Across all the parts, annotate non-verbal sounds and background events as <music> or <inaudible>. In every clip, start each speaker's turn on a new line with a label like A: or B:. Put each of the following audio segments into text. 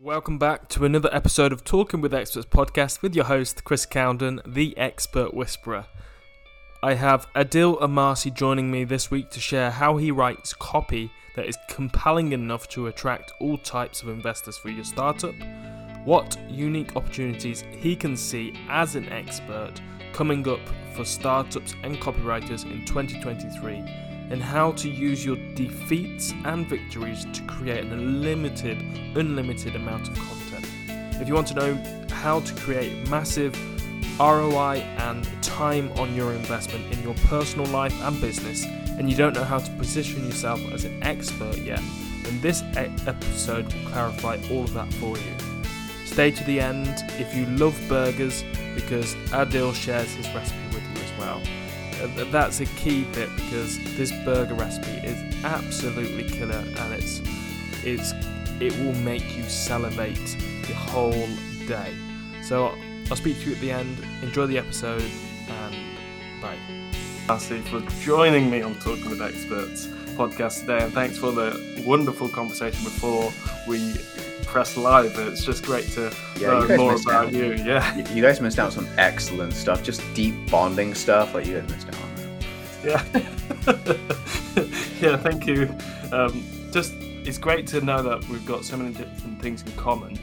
A: Welcome back to another episode of Talking with Experts podcast with your host, Chris Cowden, the expert whisperer. I have Adil Amarsi joining me this week to share how he writes copy that is compelling enough to attract all types of investors for your startup, what unique opportunities he can see as an expert coming up for startups and copywriters in 2023 and how to use your defeats and victories to create an unlimited, unlimited amount of content. If you want to know how to create massive ROI and time on your investment in your personal life and business, and you don't know how to position yourself as an expert yet, then this episode will clarify all of that for you. Stay to the end if you love burgers because Adil shares his recipe with you as well Uh, that's a key bit because this burger recipe is absolutely killer and it's it's it will make you salivate the whole day. So I'll speak to you at the end. Enjoy the episode and bye. Thank for joining me on Talking with Experts podcast today, and thanks for the wonderful conversation before we press live. It's just great to yeah, learn more about out. you. Yeah,
B: you guys missed out on some excellent stuff, just deep bonding stuff. Like you guys missed out on
A: that. Yeah, <laughs> yeah. Thank you. Um, just it's great to know that we've got so many different things in common.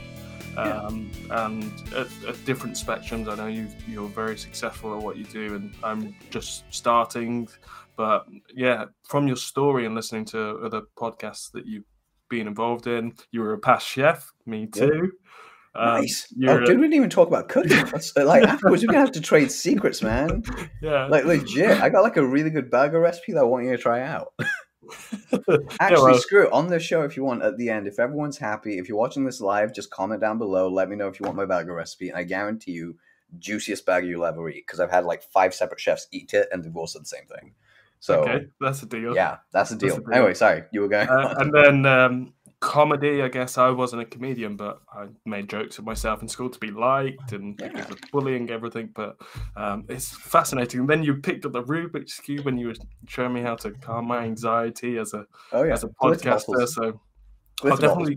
A: Um, yeah. and at, at, different spectrums. I know you you're very successful at what you do, and I'm just starting. But yeah, from your story and listening to other podcasts that you've been involved in. You were a past chef, me too.
B: Um, nice. Oh, dude, we didn't even talk about cooking. <laughs> like afterwards, we're gonna have to trade secrets, man.
A: Yeah.
B: Like legit, I got like a really good burger recipe that I want you to try out. <laughs> Actually, yeah, well, screw it. On the show, if you want, at the end, if everyone's happy, if you're watching this live, just comment down below. Let me know if you want my burger recipe, and I guarantee you, juiciest burger you'll ever eat. Because I've had like five separate chefs eat it, and they've all said the same thing. So
A: okay, that's a deal.
B: Yeah, that's a deal. That's a deal. Anyway, sorry, you were going.
A: Uh, and then um, comedy. I guess I wasn't a comedian, but I made jokes of myself in school to be liked and yeah. because of bullying everything. But um, it's fascinating. And then you picked up the Rubik's cube and you were showing me how to calm my anxiety as a oh, yeah. as a podcaster. So
B: I'll definitely.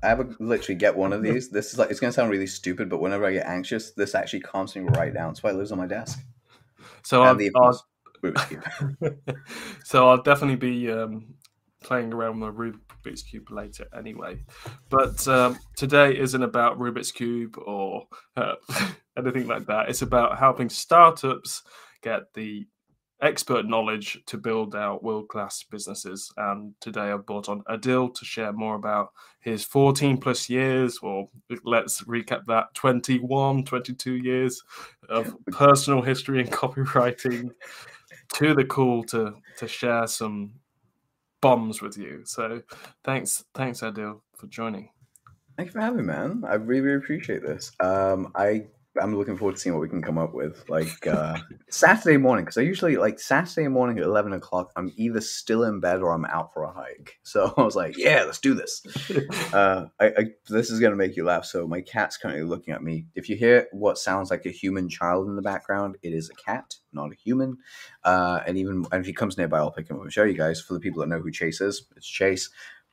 B: I have a literally get one of these. This is like it's gonna sound really stupid, but whenever I get anxious, this actually calms me right down. So I lives on my desk.
A: So I'll, I'll <laughs> so I'll definitely be um, playing around with Rubik's Cube later anyway. But um, today isn't about Rubik's Cube or uh, <laughs> anything like that. It's about helping startups get the expert knowledge to build out world class businesses. And today I've brought on Adil to share more about his 14 plus years, or let's recap that 21, 22 years of <laughs> personal history and copywriting to the call to to share some bombs with you. So thanks, thanks Adil for joining.
B: Thank you for having me, man. I really, really appreciate this. Um, I I'm looking forward to seeing what we can come up with. Like uh, Saturday morning, because I usually like Saturday morning at eleven o'clock. I'm either still in bed or I'm out for a hike. <laughs> So I was like, "Yeah, let's do this." <laughs> uh, I, I, this is gonna make you laugh. So my cat's currently looking at me. If you hear what sounds like a human child in the background, it is a cat, not a human. Uh, and even and if he comes nearby, I'll pick him up and show you guys. For the people that know who Chase is, it's Chase.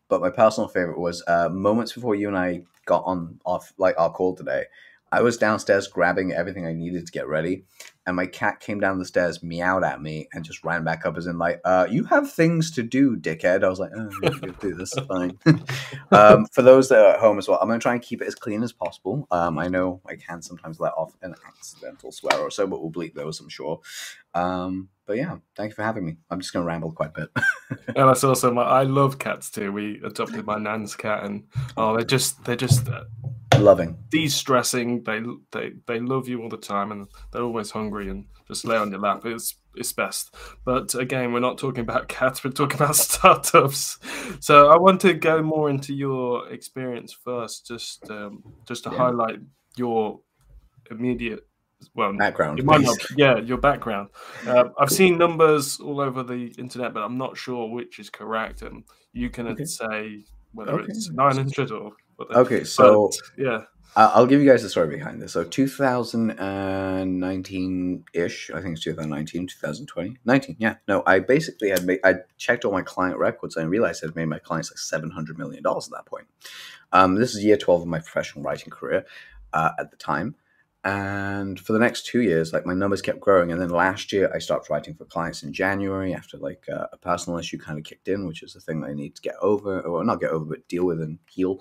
B: But my personal favorite was uh, moments before you and I got on off like our call today. I was downstairs grabbing everything I needed to get ready, and my cat came down the stairs, meowed at me, and just ran back up as in like, uh, "You have things to do, dickhead." I was like, "Oh, I'm do this. Fine." <laughs> um, for those that are at home as well, I'm going to try and keep it as clean as possible. Um, I know I can sometimes let off an accidental swear or so, but we'll bleep those, I'm sure. Um, but yeah, thank you for having me. I'm just going to ramble quite a bit. <laughs>
A: and that's awesome. I love cats too. We adopted my nan's cat, and oh, they're just they're just uh,
B: loving,
A: de-stressing. They they they love you all the time, and they're always hungry and just lay on your lap. It's it's best. But again, we're not talking about cats. We're talking about <laughs> startups. So I want to go more into your experience first, just um, just to yeah. highlight your immediate well
B: background.
A: Might not, yeah, your background. Uh, I've seen numbers all over the internet, but I'm not sure which is correct. And you can okay. say whether okay. it's 900 or
B: Okay, so
A: but, yeah.
B: I'll give you guys the story behind this. So 2019 ish, I think it's 2019, 2020, 19. Yeah, no, I basically had made, I checked all my client records and realized I'd made my clients like 700 million dollars at that point. Um, this is year 12 of my professional writing career uh, at the time. And for the next two years, like my numbers kept growing. And then last year, I stopped writing for clients in January after like uh, a personal issue kind of kicked in, which is the thing I need to get over, or not get over, but deal with and heal.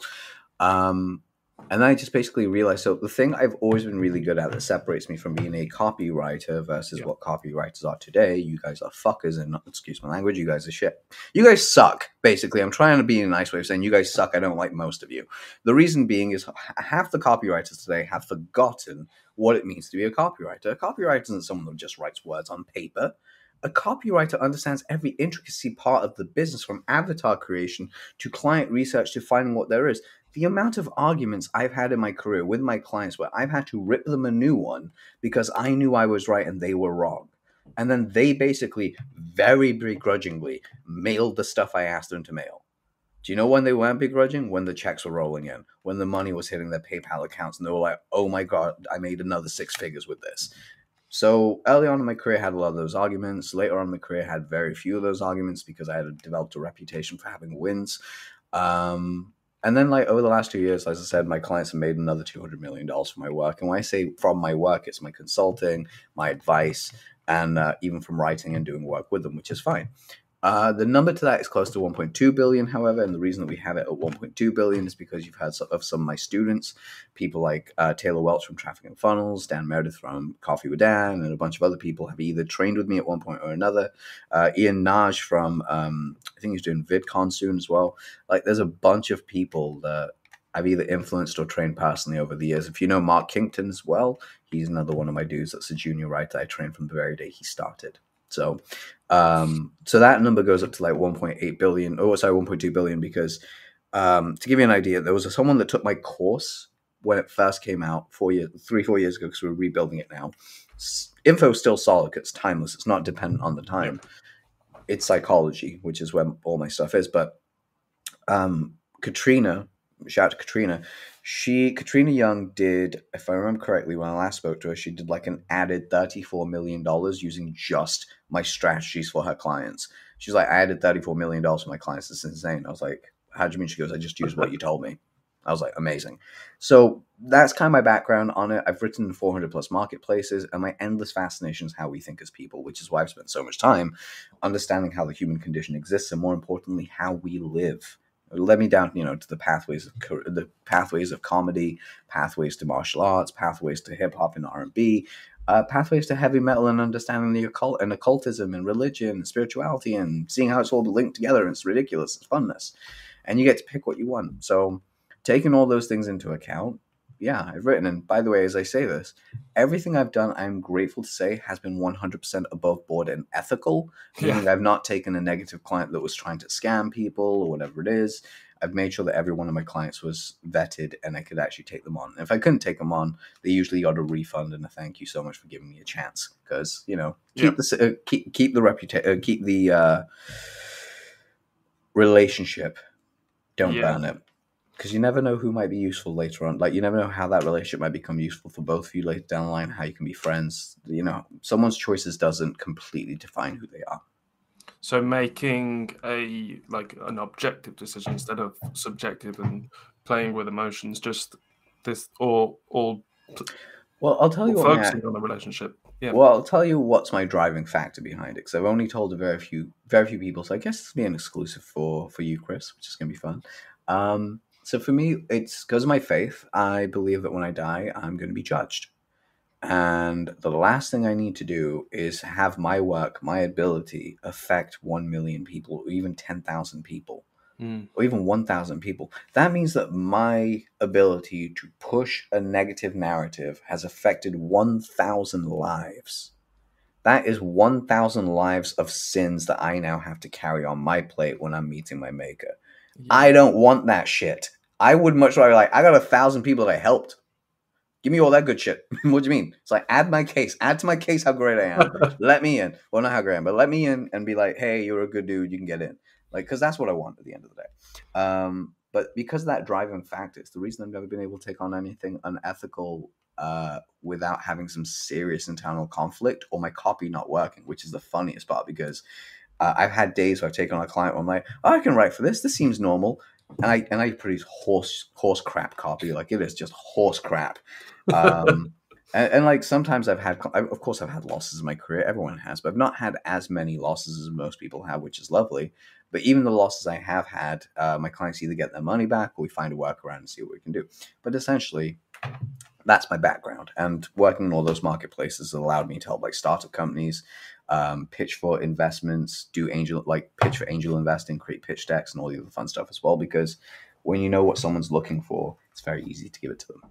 B: Um, and I just basically realized so the thing I've always been really good at that separates me from being a copywriter versus yeah. what copywriters are today. You guys are fuckers and excuse my language, you guys are shit. You guys suck, basically. I'm trying to be in a nice way of saying you guys suck. I don't like most of you. The reason being is half the copywriters today have forgotten what it means to be a copywriter. A copywriter isn't someone who just writes words on paper a copywriter understands every intricacy part of the business from avatar creation to client research to finding what there is the amount of arguments I've had in my career with my clients where I've had to rip them a new one because I knew I was right and they were wrong. And then they basically very begrudgingly mailed the stuff I asked them to mail. Do you know when they weren't begrudging? When the checks were rolling in, when the money was hitting their PayPal accounts, and they were like, oh my God, I made another six figures with this. So early on in my career, I had a lot of those arguments. Later on in my career, I had very few of those arguments because I had developed a reputation for having wins. Um, and then, like over the last two years, as I said, my clients have made another two hundred million dollars for my work. And when I say from my work, it's my consulting, my advice, and uh, even from writing and doing work with them, which is fine. Uh, the number to that is close to 1.2 billion, however, and the reason that we have it at 1.2 billion is because you've had some of some of my students, people like uh, Taylor Welch from Traffic and Funnels, Dan Meredith from Coffee with Dan, and a bunch of other people have either trained with me at one point or another. Uh, Ian Naj from, um, I think he's doing VidCon soon as well. Like, there's a bunch of people that I've either influenced or trained personally over the years. If you know Mark Kington as well, he's another one of my dudes that's a junior writer I trained from the very day he started. So, um, so that number goes up to like 1.8 billion. Oh, sorry, 1.2 billion. Because um, to give you an idea, there was a, someone that took my course when it first came out four years, three, four years ago, because we're rebuilding it now. Info is still solid. It's timeless. It's not dependent on the time. It's psychology, which is where all my stuff is. But um, Katrina, shout out to Katrina. She Katrina Young did, if I remember correctly, when I last spoke to her, she did like an added thirty-four million dollars using just my strategies for her clients. She's like, I added thirty-four million dollars for my clients. This is insane. I was like, How do you mean? She goes, I just used what you told me. I was like, amazing. So that's kind of my background on it. I've written 400 plus marketplaces, and my endless fascination is how we think as people, which is why I've spent so much time understanding how the human condition exists, and more importantly, how we live led me down, you know, to the pathways of the pathways of comedy, pathways to martial arts, pathways to hip hop and R and B, uh, pathways to heavy metal and understanding the occult and occultism and religion and spirituality and seeing how it's all linked together. And it's ridiculous. It's funness, and you get to pick what you want. So, taking all those things into account, yeah, I've written. And by the way, as I say this, everything I've done, I'm grateful to say, has been 100% above board and ethical. Yeah. Meaning I've not taken a negative client that was trying to scam people or whatever it is. I've made sure that every one of my clients was vetted and I could actually take them on. If I couldn't take them on, they usually got a refund and a thank you so much for giving me a chance. Because you know, keep the uh, keep keep the reputation, uh, keep the uh, relationship. Don't yeah. burn it because you never know who might be useful later on. Like you never know how that relationship might become useful for both of you later down the line. How you can be friends. You know, someone's choices doesn't completely define who they are.
A: So making a like an objective decision instead of subjective and playing with emotions, just this or or.
B: Well, I'll tell you what.
A: Focusing on the relationship.
B: Yeah. Well, I'll tell you what's my driving factor behind it because I've only told a very few, very few people. So I guess it's an exclusive for for you, Chris, which is gonna be fun. Um, so for me, it's because of my faith. I believe that when I die, I'm going to be judged. And the last thing I need to do is have my work, my ability affect 1 million people or even 10,000 people mm. or even 1,000 people. That means that my ability to push a negative narrative has affected 1,000 lives. That is 1,000 lives of sins that I now have to carry on my plate when I'm meeting my maker. Yeah. I don't want that shit. I would much rather like I got a thousand people that I helped. Give me all that good shit. <laughs> what do you mean? It's like add my case, add to my case how great I am. <laughs> let me in. Well, not how great I am, but let me in and be like, hey, you're a good dude. You can get in. Like, because that's what I want at the end of the day. Um, But because of that driving factor, it's the reason I've never been able to take on anything unethical uh, without having some serious internal conflict or my copy not working, which is the funniest part because uh, I've had days where I've taken on a client where I'm like, oh, I can write for this. This seems normal. And I, and I produce horse horse crap copy. Like it is just horse crap. Um, <laughs> and, and, like sometimes I've had, of course, I've had losses in my career. Everyone has, but I've not had as many losses as most people have, which is lovely. But even the losses I have had, uh, my clients either get their money back or we find a workaround and see what we can do. But essentially, that's my background. And working in all those marketplaces allowed me to help like startup companies, um, pitch for investments, do angel like pitch for angel investing, create pitch decks, and all the other fun stuff as well. Because when you know what someone's looking for, it's very easy to give it to them.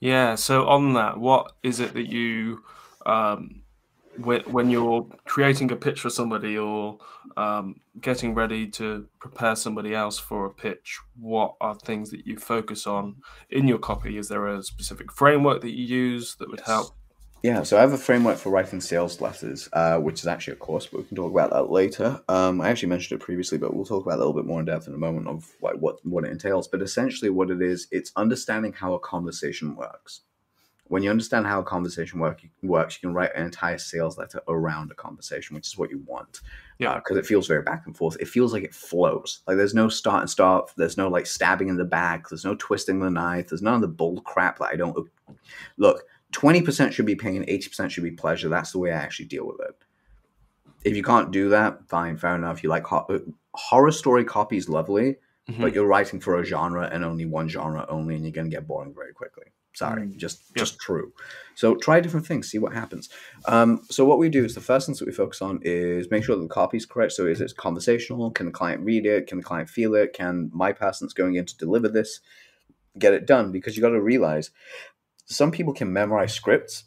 A: Yeah. So on that, what is it that you um, when you're creating a pitch for somebody or um, getting ready to prepare somebody else for a pitch, what are things that you focus on in your copy? Is there a specific framework that you use that would yes. help?
B: Yeah, so I have a framework for writing sales letters, uh, which is actually a course, but we can talk about that later. Um, I actually mentioned it previously, but we'll talk about a little bit more in depth in a moment of like what what it entails. But essentially, what it is, it's understanding how a conversation works when you understand how a conversation work, works, you can write an entire sales letter around a conversation, which is what you want. Yeah. Because uh, it feels very back and forth. It feels like it flows. Like there's no start and stop. There's no like stabbing in the back. There's no twisting the knife. There's none of the bull crap that I don't look. 20% should be pain, 80% should be pleasure. That's the way I actually deal with it. If you can't do that, fine, fair enough. You like ho- horror story copies, lovely, mm-hmm. but you're writing for a genre and only one genre only, and you're going to get boring very quickly. Sorry, mm. just just true. So try different things, see what happens. Um, so what we do is the first things that we focus on is make sure that the copy is correct. So is it conversational? Can the client read it? Can the client feel it? Can my person that's going in to deliver this get it done? Because you got to realize some people can memorize scripts,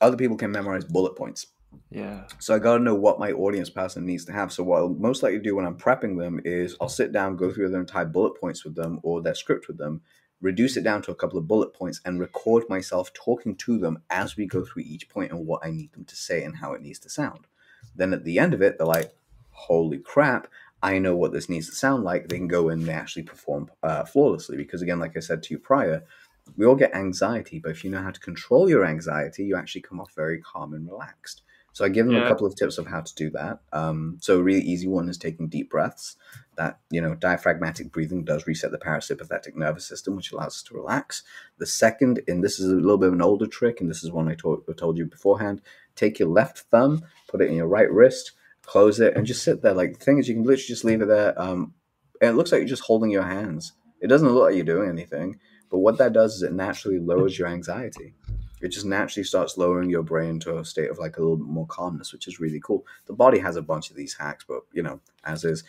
B: other people can memorize bullet points.
A: Yeah.
B: So I got to know what my audience person needs to have. So what I'll most likely do when I'm prepping them is I'll sit down, go through their entire bullet points with them or their script with them, reduce it down to a couple of bullet points, and record myself talking to them as we go through each point and what I need them to say and how it needs to sound. Then at the end of it, they're like, holy crap, I know what this needs to sound like. They can go in and actually perform uh, flawlessly. Because again, like I said to you prior, we all get anxiety, but if you know how to control your anxiety, you actually come off very calm and relaxed. So I give them yeah. a couple of tips of how to do that. Um, so a really easy one is taking deep breaths. That you know, diaphragmatic breathing does reset the parasympathetic nervous system, which allows us to relax. The second, and this is a little bit of an older trick, and this is one I told, told you beforehand. Take your left thumb, put it in your right wrist, close it, and just sit there. Like the thing is, you can literally just leave it there. Um, and it looks like you're just holding your hands. It doesn't look like you're doing anything, but what that does is it naturally lowers your anxiety it just naturally starts lowering your brain to a state of like a little bit more calmness, which is really cool. The body has a bunch of these hacks, but you know, as is.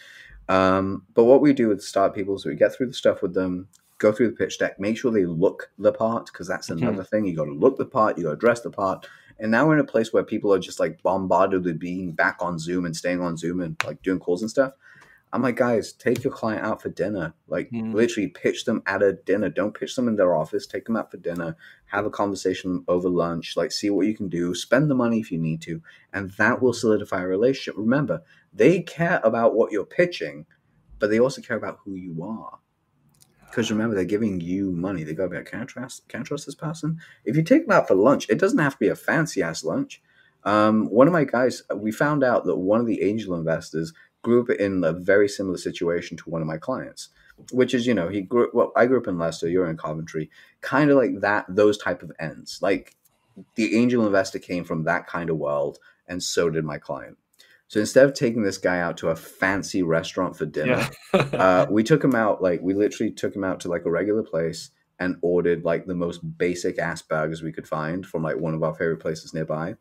B: Um, but what we do with start people is we get through the stuff with them, go through the pitch deck, make sure they look the part, because that's mm-hmm. another thing. You got to look the part, you got to dress the part. And now we're in a place where people are just like bombarded with being back on Zoom and staying on Zoom and like doing calls and stuff. I'm like, guys, take your client out for dinner. Like, mm. literally pitch them at a dinner. Don't pitch them in their office. Take them out for dinner. Have a conversation over lunch. Like, see what you can do. Spend the money if you need to. And that will solidify a relationship. Remember, they care about what you're pitching, but they also care about who you are. Because remember, they're giving you money. They go, to be like, can I trust, can I trust this person? If you take them out for lunch, it doesn't have to be a fancy ass lunch. Um, one of my guys, we found out that one of the angel investors grew up in a very similar situation to one of my clients, which is, you know, he grew well, I grew up in Leicester, you're in Coventry, kind of like that, those type of ends. Like the angel investor came from that kind of world, and so did my client. So instead of taking this guy out to a fancy restaurant for dinner, yeah. <laughs> uh, we took him out, like, we literally took him out to like a regular place and ordered like the most basic ass burgers we could find from like one of our favorite places nearby.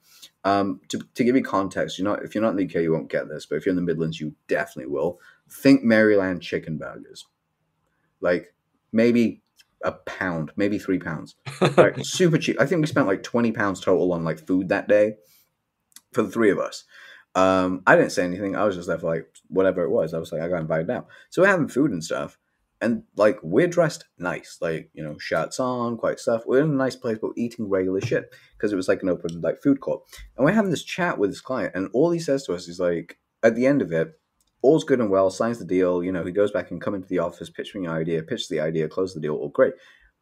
B: Um, to, to give you context, you're not if you're not in the UK, you won't get this, but if you're in the Midlands, you definitely will. Think Maryland chicken burgers, like maybe a pound, maybe three pounds, <laughs> like super cheap. I think we spent like twenty pounds total on like food that day for the three of us. Um, I didn't say anything. I was just there for like whatever it was. I was like, I got invited out, so we're having food and stuff and like we're dressed nice, like you know, shirts on, quite stuff. We're in a nice place, but eating regular shit because it was like an open like food court. And we're having this chat with this client, and all he says to us is like, at the end of it, all's good and well, signs the deal. You know, he goes back and come into the office, pitch me an idea, pitch the idea, close the deal. All great.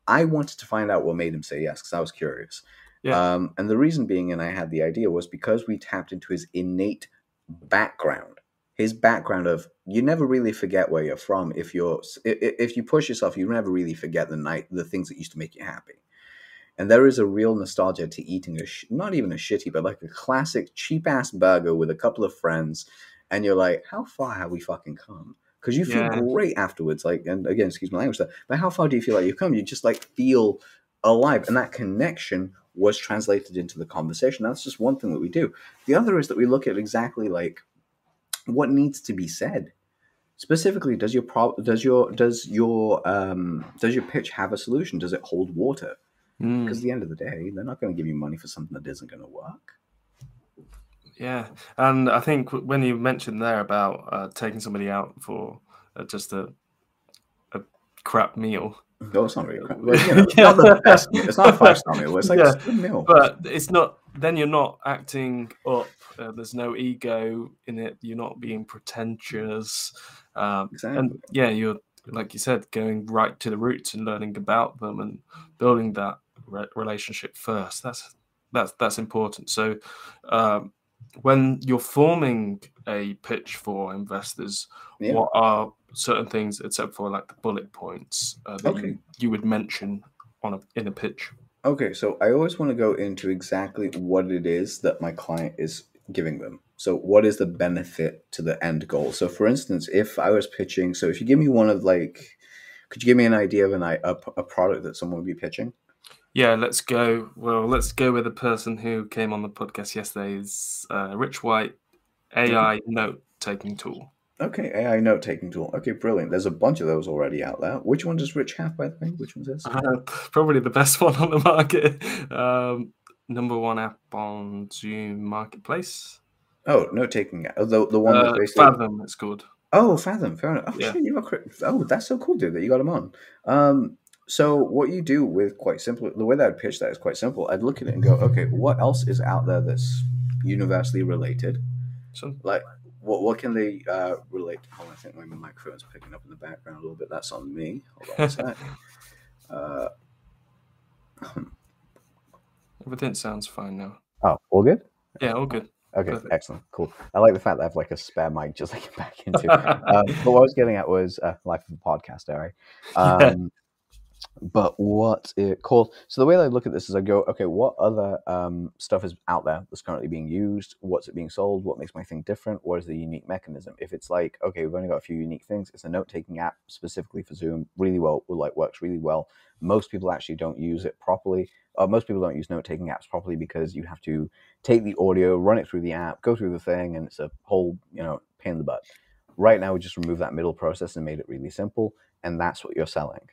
B: I wanted to find out what made him say yes because I was curious.
A: Yeah.
B: Um, and the reason being, and I had the idea, was because we tapped into his innate background. His background of you never really forget where you're from. If you're if you push yourself, you never really forget the night the things that used to make you happy. And there is a real nostalgia to eating a sh- not even a shitty, but like a classic cheap ass burger with a couple of friends, and you're like, how far have we fucking come? Because you feel
A: Yeah.
B: great afterwards. Like, and again, excuse my language, there, but how far do you feel like you've come? You just like feel alive, and that connection was translated into the conversation. That's just one thing that we do. The other is that we look at exactly like what needs to be said. Specifically, does your pro- does your does your um does your pitch have a solution? Does it hold water?
A: Mm.
B: Because at the end of the day, they're not going to give you money for something that isn't going to work.
A: Yeah, and I think when you mentioned there about uh, taking somebody out for uh, just a a crap meal,
B: No, it's not really. crap. Well, you know, it's <laughs> not the best. meal. It's not a five star meal. It's like
A: Yeah.
B: a good meal.
A: but it's not. Then you're not acting up. Uh, there's no ego in it. You're not being pretentious. Um,
B: Exactly.
A: and yeah, you're like you said, going right to the roots and learning about them and building that re- relationship first. That's that's that's important. So um, when you're forming a pitch for investors,
B: Yeah.
A: what are certain things, except for like the bullet points, uh, that
B: Okay.
A: you, you would mention on a in a pitch?
B: Okay, so I always want to go into exactly what it is that my client is giving them. So, what is the benefit to the end goal? So, for instance, if I was pitching, so if you give me one of like, could you give me an idea of an i- a, a product that someone would be pitching?
A: Yeah, let's go. Well, let's go with the person who came on the podcast yesterday. Is uh, Rich White AI note taking tool?
B: Okay, AI note taking tool. Okay, brilliant. There's a bunch of those already out there. Which one does Rich have, by the way? Which one's this?
A: Uh, <laughs> probably the best <laughs> one on the market. Um, number one app on Zoom Marketplace.
B: Oh, note taking. Oh, the the one
A: Uh,
B: that's basically.
A: Fathom, it's called.
B: Oh, Fathom. Fair enough. Oh,
A: Yeah.
B: shit, you cri- Oh, that's so cool, dude, that you got them on. Um, so what you do with quite simple, the way that I'd pitch that is quite simple. I'd look at it and go, okay, what else is out there that's universally related?
A: So,
B: Like, what what can they uh, relate? Hold on, I think my microphone's picking up in the background a little bit. That's on me. Hold on a <laughs> sec. Uh,
A: everything sounds fine now.
B: oh, all good.
A: Yeah, all good.
B: Okay,
A: Perfect.
B: excellent, cool. I like the fact that I have like a spare mic just like back into. <laughs> um, but what I was getting at was uh, life of a podcast, Ari. Um, but what it called? So the way I look at this is I go, okay, what other um, stuff is out there that's currently being used? What's it being sold? What makes my thing different? What is the unique mechanism? If it's like, okay, we've only got a few unique things. It's a note-taking app specifically for Zoom, really well, like works really well. Most people actually don't use it properly. Uh, most people don't use note-taking apps properly because you have to take the audio, run it through the app, go through the thing, and it's a whole, you know, pain in the butt. Right now, we just remove that middle process and made it really simple, and that's what you're selling.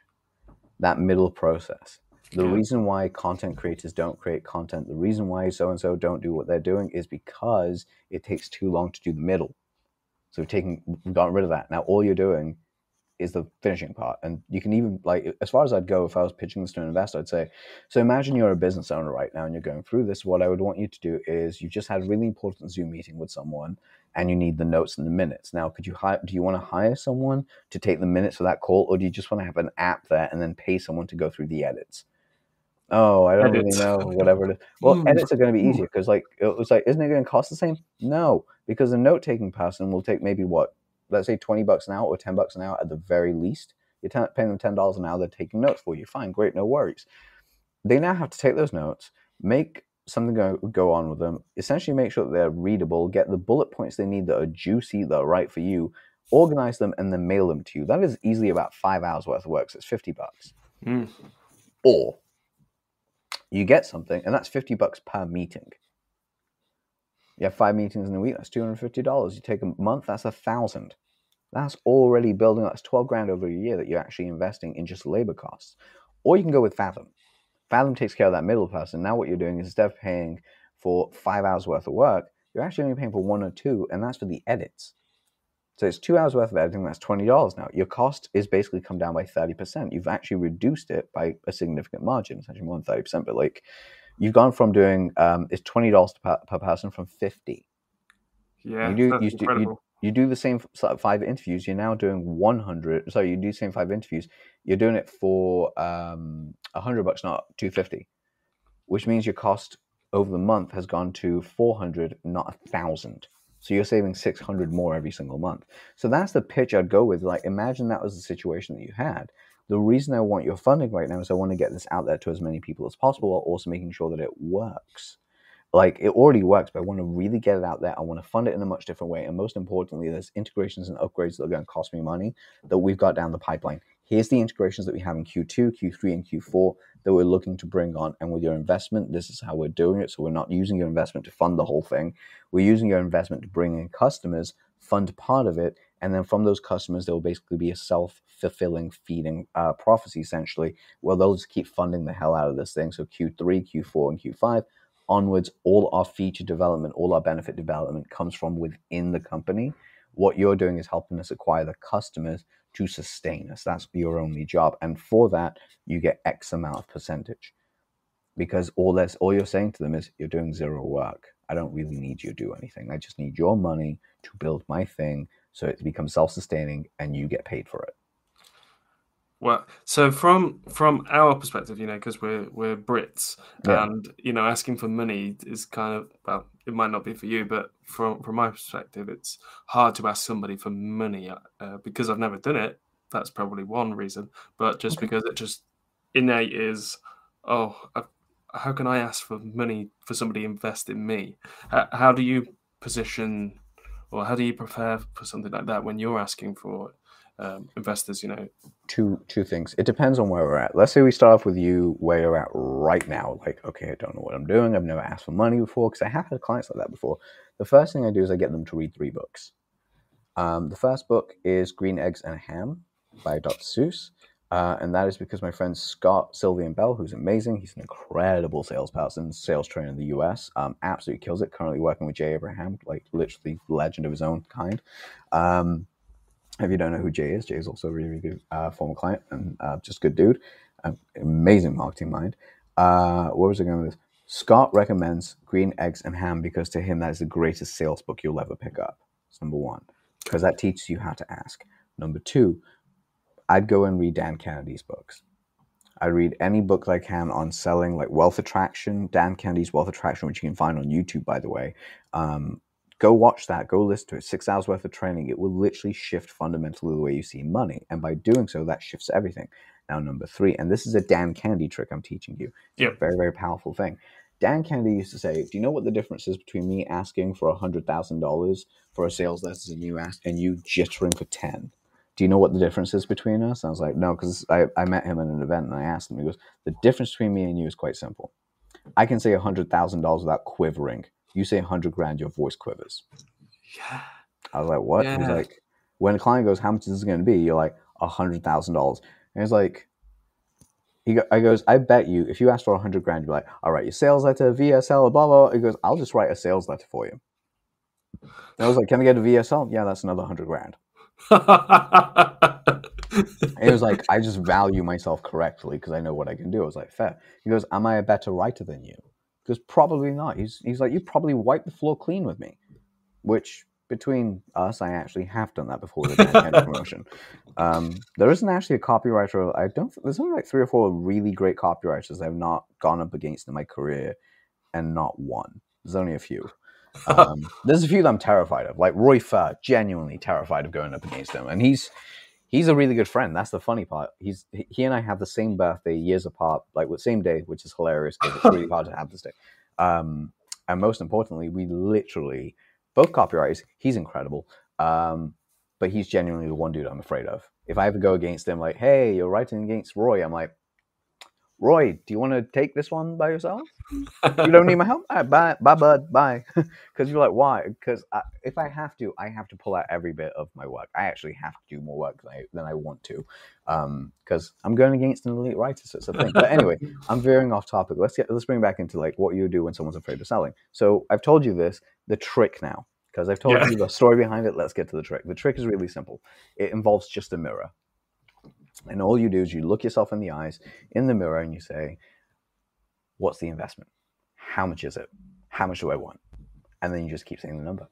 B: That middle process. The reason why content creators don't create content, the reason why so and so don't do what they're doing is because it takes too long to do the middle. So we've taken, we've gotten rid of that. Now all you're doing is the finishing part. And you can even like as far as I'd go if I was pitching this to an investor, I'd say, so imagine you're a business owner right now and you're going through this. What I would want you to do is you've just had a really important Zoom meeting with someone and you need the notes and the minutes. Now, could you hire do you want to hire someone to take the minutes of that call, or do you just want to have an app there and then pay someone to go through the edits? Oh, I don't
A: Edits.
B: really know. Whatever it is. Well,
A: Ooh.
B: edits are going to be
A: Ooh.
B: easier because, like, it was like, isn't it going to cost the same? No, because a note-taking person will take maybe what, let's say, twenty bucks an hour or ten bucks an hour at the very least. You're ten- paying them ten dollars an hour. They're taking notes for you. Fine, great, no worries. They now have to take those notes, make something go, go on with them, essentially make sure that they're readable, get the bullet points they need that are juicy, that are right for you, organize them, and then mail them to you. That is easily about five hours worth of work. So it's fifty bucks.
A: Mm.
B: Or you get something, and that's fifty bucks per meeting. You have five meetings in a week. That's two hundred fifty dollars. You take a month. That's a thousand. That's already building. That's twelve grand over a year that you're actually investing in just labor costs. Or you can go with Fathom. Fathom takes care of that middle person. Now what you're doing is instead of paying for five hours worth of work, you're actually only paying for one or two, and that's for the edits. So it's two hours worth of editing. That's twenty dollars now. Your cost is basically come down by thirty percent. You've actually reduced it by a significant margin. It's actually more than thirty percent. But like, you've gone from doing um, it's twenty dollars per, per person from fifty.
A: Yeah,
B: You do-
A: that's
B: you do- you-. You do the same five interviews, you're now doing 100. Sorry, you do the same five interviews, you're doing it for um, 100 bucks, not 250, which means your cost over the month has gone to 400, not a thousand. So you're saving 600 more every single month. So that's the pitch I'd go with. Like, imagine that was the situation that you had. The reason I want your funding right now is I want to get this out there to as many people as possible while also making sure that it works like it already works, but I want to really get it out there. I want to fund it in a much different way. And most importantly, there's integrations and upgrades that are going to cost me money that we've got down the pipeline. Here's the integrations that we have in Q2, Q3, and Q4 that we're looking to bring on. And with your investment, this is how we're doing it. So we're not using your investment to fund the whole thing. We're using your investment to bring in customers, fund part of it, and then from those customers, there will basically be a self fulfilling, feeding uh, prophecy essentially, where they'll just keep funding the hell out of this thing. So Q3, Q4, and Q5 onwards, all our feature development, all our benefit development comes from within the company. What you're doing is helping us acquire the customers to sustain us. That's your only job. And for that, you get X amount of percentage. Because all this all you're saying to them is you're doing zero work. I don't really need you to do anything. I just need your money to build my thing so it becomes self-sustaining and you get paid for it.
A: Well, so from from our perspective, you know, because we're we're Brits, yeah. and you know, asking for money is kind of well, it might not be for you, but from from my perspective, it's hard to ask somebody for money uh, because I've never done it. That's probably one reason, but just okay. because it just innate is, oh, I, how can I ask for money for somebody to invest in me? How, how do you position, or how do you prepare for something like that when you're asking for um, investors, you know?
B: Two two things. It depends on where we're at. Let's say we start off with you where you're at right now. Like, okay, I don't know what I'm doing. I've never asked for money before because I have had clients like that before. The first thing I do is I get them to read three books. Um, the first book is Green Eggs and Ham by Dr. Seuss. Uh, and that is because my friend Scott Sylvan Bell, who's amazing, he's an incredible salesperson, sales trainer in the US, um, absolutely kills it. Currently working with Jay Abraham, like literally legend of his own kind. Um, if you don't know who Jay is, Jay is also a really, really good uh, former client and uh, just good dude. Um, amazing marketing mind. Uh, where was I going with this? Scott recommends Green Eggs and Ham because to him that is the greatest sales book you'll ever pick up. That's number one, because that teaches you how to ask. Number two, I'd go and read Dan Kennedy's books. I read any book I can on selling, like Wealth Attraction, Dan Kennedy's Wealth Attraction, which you can find on YouTube, by the way. Um, Go watch that. Go listen to it. Six hours worth of training. It will literally shift fundamentally the way you see money. And by doing so, that shifts everything. Now, number three, and this is a Dan Kennedy trick I'm teaching you. Yep. very, very powerful thing. Dan Kennedy used to say, Do you know what the difference is between me asking for a $100,000 for a sales lesson and you, ask, and you jittering for 10? Do you know what the difference is between us? And I was like, No, because I, I met him at an event and I asked him, He goes, The difference between me and you is quite simple. I can say $100,000 without quivering you say 100 grand, your voice quivers.
A: Yeah.
B: I was like, what? Yeah. He's like, when a client goes, how much is this going to be? You're like, $100,000. And he's like, he I goes, I bet you if you ask for 100 grand, you're like, all right, your sales letter, VSL, blah, blah. He goes, I'll just write a sales letter for you. And I was like, can I get a VSL? Yeah, that's another 100 grand. it was like, I just value myself correctly because I know what I can do. I was like, fair. He goes, Am I a better writer than you? Because probably not. He's he's like, you probably wiped the floor clean with me, which between us, I actually have done that before the Dan promotion. <laughs> Um, there isn't actually a copywriter. I don't. There's only like three or four really great copywriters I've not gone up against in my career, and not one. There's only a few. <laughs> Um, there's a few that I'm terrified of, like Roy. Genuinely terrified of going up against him, and he's he's a really good friend. That's the funny part. He's he and I have the same birthday, years apart, like the same day, which is hilarious because it's really hard to have this day. Um, and most importantly, we literally both copywriters. He's incredible, um, but he's genuinely the one dude I'm afraid of. If I ever go against him, like, hey, you're writing against Roy, I'm like, Roy, do you want to take this one by yourself? <laughs> you don't need my help. Right, bye, bye, bud, bye. <laughs> Because you're like, why? Because if I have to, I have to pull out every bit of my work. I actually have to do more work than I, than I want to, because um, I'm going against an elite writer. So it's a thing. But anyway, <laughs> I'm veering off topic. Let's get let's bring back into like what you do when someone's afraid of selling. So I've told you this. The trick now, because I've told yeah. you the story behind it. Let's get to the trick. The trick is really simple. It involves just a mirror. And all you do is you look yourself in the eyes in the mirror and you say, What's the investment? How much is it? How much do I want? And then you just keep saying the number.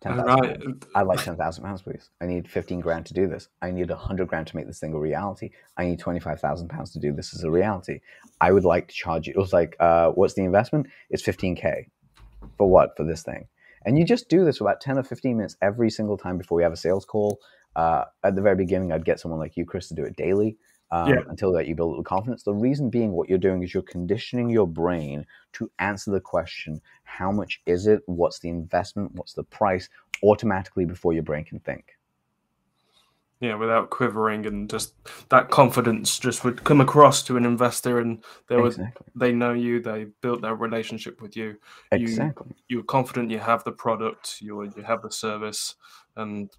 B: Ten
A: right.
B: I'd like ten thousand pounds, please. I need fifteen grand to do this. I need hundred grand to make this thing a reality. I need twenty five thousand pounds to do this as a reality. I would like to charge you. It was like, uh, what's the investment? It's fifteen k. For what? For this thing. And you just do this for about ten or fifteen minutes every single time before we have a sales call. Uh, at the very beginning, I'd get someone like you, Chris, to do it daily. Um,
A: Yeah.
B: Until that, you build a little confidence. The reason being, what you're doing is you're conditioning your brain to answer the question: How much is it? What's the investment? What's the price? Automatically before your brain can think.
A: Yeah, without quivering and just that confidence just would come across to an investor and they would
B: Exactly.
A: they know you, they built their relationship with you. You-
B: Exactly.
A: You're confident you have the product, you you have the service, and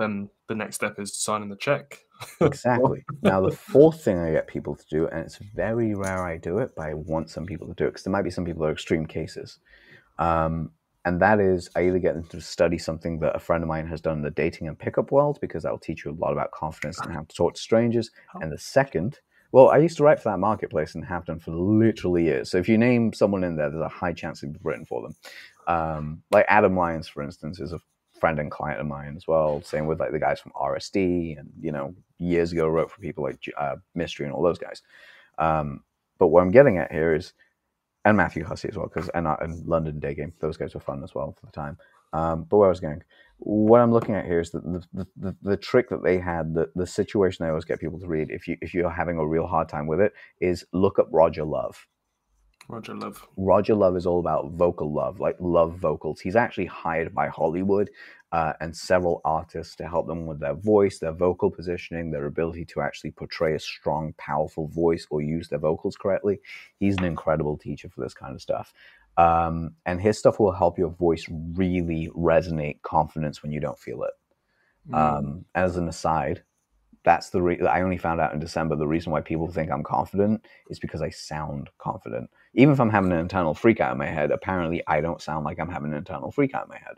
A: then the next step is signing the check. <laughs>
B: Exactly. now, the fourth thing I get people to do, and it's very rare I do it, but I want some people to do it because there might be some people that are extreme cases. Um, and that is, I either get them to study something that a friend of mine has done in the dating and pickup world because that will teach you a lot about confidence and how to talk to strangers. And the second, well, I used to write for that marketplace and have done for literally years. So if you name someone in there, there's a high chance you've written for them. Um, like Adam Lyons, for instance, is a friend and client of mine as well. Same with like the guys from RSD, and you know, years ago wrote for people like uh, Mystery and all those guys. Um, but what I'm getting at here is, and Matthew Hussey as well, because and, and London Day Game, those guys were fun as well for the time. Um, but where I was going, what I'm looking at here is that the, the, the, the trick that they had, the, the situation I always get people to read, if you if you're having a real hard time with it, is look up Roger Love.
A: Roger Love.
B: Roger Love is all about vocal love, like love vocals. He's actually hired by Hollywood uh, and several artists to help them with their voice, their vocal positioning, their ability to actually portray a strong, powerful voice or use their vocals correctly. He's an incredible teacher for this kind of stuff. Um, and his stuff will help your voice really resonate confidence when you don't feel it.
A: Mm.
B: Um, as an aside, that's the re- I only found out in December the reason why people think I'm confident is because I sound confident. Even if I'm having an internal freak out in my head, apparently I don't sound like I'm having an internal freak out in my head.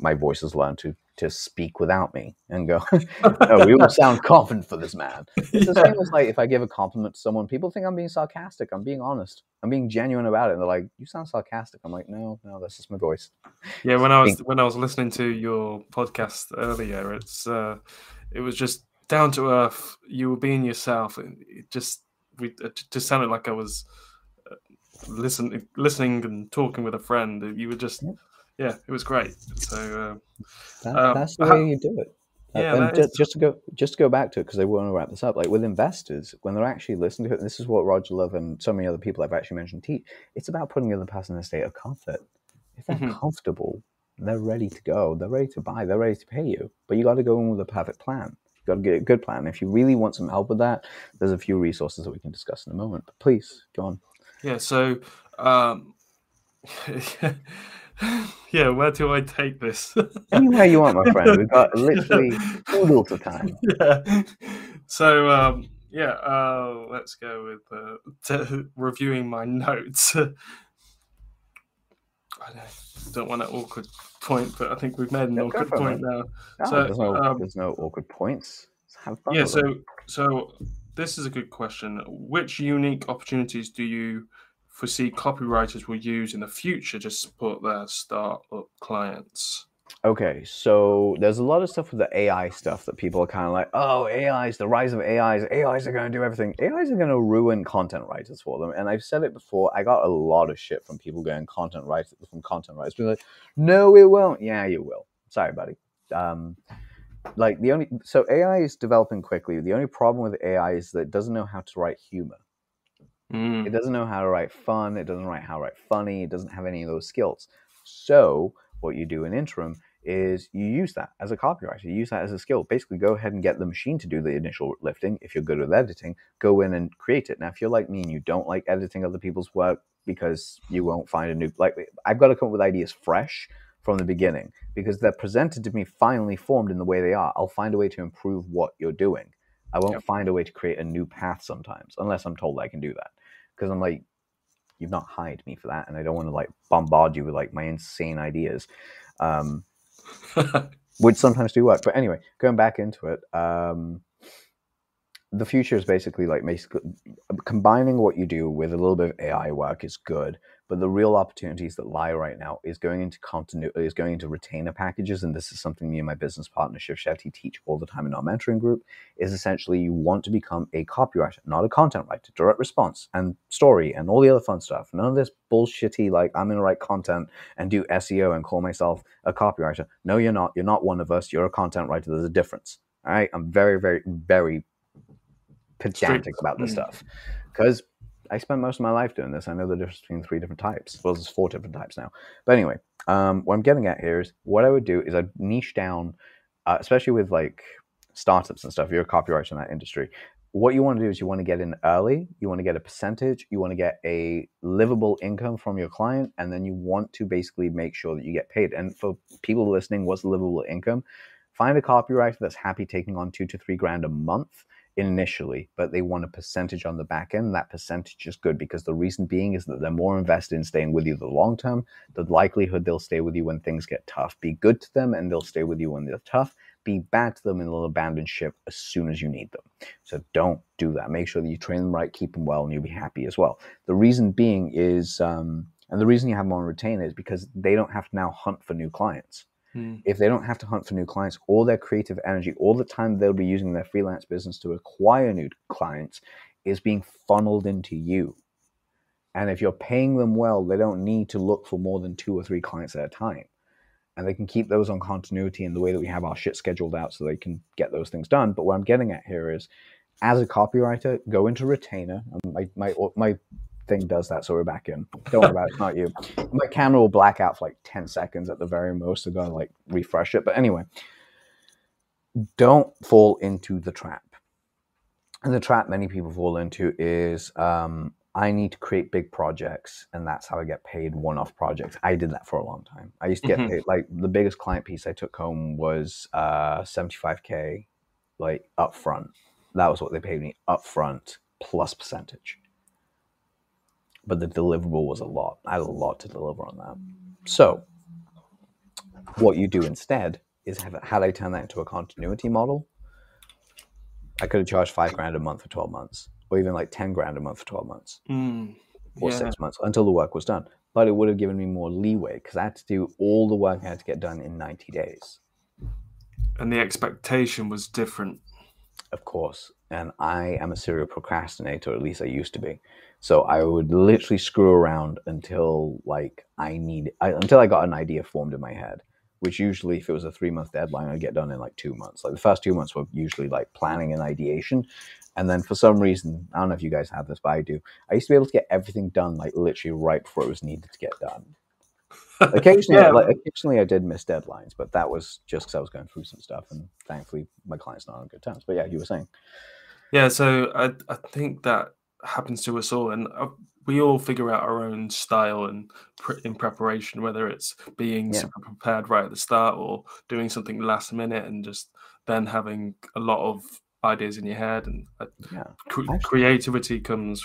B: My voice has learned to to speak without me and go, <laughs> no, we all sound confident for this man. It's the same as like if I give a compliment to someone, people think I'm being sarcastic. I'm being honest. I'm being genuine about it. And they're like, "You sound sarcastic." I'm like, "No, no, that's just my voice."
A: Yeah, when I was when I was listening to your podcast earlier, it's uh, it was just down to earth. You were being yourself. It it just we it just sounded like I was uh, listening listening and talking with a friend. You were just
B: Yeah.
A: it was great. So uh,
B: That,
A: Um,
B: that's the
A: how-
B: way you do it. Uh,
A: Yeah,
B: and
A: that
B: ju-
A: is-
B: just to go just to go back to it because I want to wrap this up. Like with investors, when they're actually listening to it, and this is what Roger Love and so many other people I've actually mentioned teach. It's about putting the other person in a state of comfort. If they're
A: Mhm.
B: comfortable, they're ready to go. They're ready to buy. They're ready to pay you. But you got to go in with a perfect plan. Got to get a good plan. If you really want some help with that, there's a few resources that we can discuss in a moment. But please go on.
A: yeah, so um, <laughs> yeah, where do I take this? <laughs>
B: Anywhere you want, my friend. We've got <laughs> literally oodles of time.
A: yeah. So um, yeah, uh, let's go with uh, reviewing my notes. I don't, don't want an awkward point, but I think we've made an
B: Yeah,
A: awkward
B: for it,
A: point now.
B: No,
A: So,
B: there's no
A: um,
B: there's no awkward points. Have fun.
A: Yeah.
B: with it.
A: So so this is a good question. Which unique opportunities do you foresee copywriters will use in the future to support their startup clients?
B: Okay, so there's a lot of stuff with the AI stuff that people are kind of like, oh, AIs, the rise of AIs, AIs are going to do everything. AIs are going to ruin content writers for them. And I've said it before, I got a lot of shit from people going content writers from content writers being like, no, it won't. Yeah, you will. Sorry, buddy. Um, like the only so AI is developing quickly. The only problem with AI is that it doesn't know how to write humor.
A: Mm,
B: It doesn't know how to write fun. It doesn't write how to write funny. It doesn't have any of those skills. So what you do in interim is you use that as a copywriter. You use that as a skill. Basically, go ahead and get the machine to do the initial lifting. If you're good with editing, go in and create it. Now, if you're like me and you don't like editing other people's work because you won't find a new like, I've got to come up with ideas fresh from the beginning because they're presented to me finally formed in the way they are. I'll find a way to improve what you're doing. I won't
A: Yep.
B: find a way to create a new path sometimes, unless I'm told I can do that. Because I'm like, you've not hired me for that, and I don't want to like bombard you with like my insane ideas, um, <laughs> which sometimes do work. But anyway, going back into it, um, the future is basically like basically combining what you do with a little bit of AI work is good, But the real opportunities that lie right now is going into continuity, is going into retainer packages, and this is something me and my business partner Shiv Shetty teach all the time in our mentoring group. Is essentially you want to become a copywriter, not a content writer. Direct response and story and all the other fun stuff. None of this bullshitty like I'm going to write content and do SEO and call myself a copywriter. No, you're not. You're not one of us. You're a content writer. There's a difference. All right. I'm very, very, very pedantic about this mm. stuff because I spent most of my life doing this. I know the difference between three different types. Well, there's four different types now. But anyway, um, what I'm getting at here is what I would do is I'd niche down, uh, especially with like startups and stuff. You're a copywriter in that industry. What you want to do is you want to get in early. You want to get a percentage. You want to get a livable income from your client, and then you want to basically make sure that you get paid. And for people listening, what's livable income? Find a copywriter that's happy taking on two to three grand a month initially, but they want a percentage on the back end. That percentage is good because the reason being is that they're more invested in staying with you the long term. The likelihood they'll stay with you when things get tough. Be good to them and they'll stay with you when they're tough. Be bad to them and they'll abandon ship as soon as you need them. So don't do that. Make sure that you train them right, keep them well, and you'll be happy as well. The reason being is, um, and the reason you have them on retainer is because they don't have to now hunt for new clients Mm. If they don't have to hunt for new clients, all their creative energy, all the time they'll be using their freelance business to acquire new clients is being funneled into you. And if you're paying them well, they don't need to look for more than two or three clients at a time. And they can keep those on continuity in the way that we have our shit scheduled out so they can get those things done. But what I'm getting at here is as a copywriter, go into retainer. My, my, my thing does that, so we're back in. Don't worry about it, it's not you. My camera will black out for like 10 seconds at the very most. So gotta like refresh it. But anyway, don't fall into the trap. And the trap many people fall into is um, I need to create big projects, and that's how I get paid one off projects. I did that for a long time. I used to get mm-hmm. paid, like, the biggest client piece I took home was uh, 75K, like, upfront. That was what they paid me upfront plus percentage but the deliverable was a lot. I had a lot to deliver on that. So, what you do instead is have, had I turned that into a continuity model, I could have charged five grand a month for 12 months, or even like 10 grand a month for 12 months, mm, or yeah. six months until the work was done. But it would have given me more leeway because I had to do all the work I had to get done in 90 days.
A: And the expectation was different.
B: Of course. And I am a serial procrastinator, at least I used to be. So I would literally screw around until like I need I, until I got an idea formed in my head. Which usually, if it was a three month deadline, I'd get done in like two months. Like the first two months were usually like planning and ideation, and then for some reason, I don't know if you guys have this, but I do. I used to be able to get everything done like literally right before it was needed to get done. Occasionally, yeah. like, occasionally I did miss deadlines, but that was just because I was going through some stuff, and thankfully my clients not on good terms. But yeah, you were saying.
A: Yeah, so I I think that happens to us all, and uh, we all figure out our own style and pr- in preparation, whether it's being yeah. super prepared right at the start or doing something last minute and just then having a lot of ideas in your head and uh, yeah. cre- creativity comes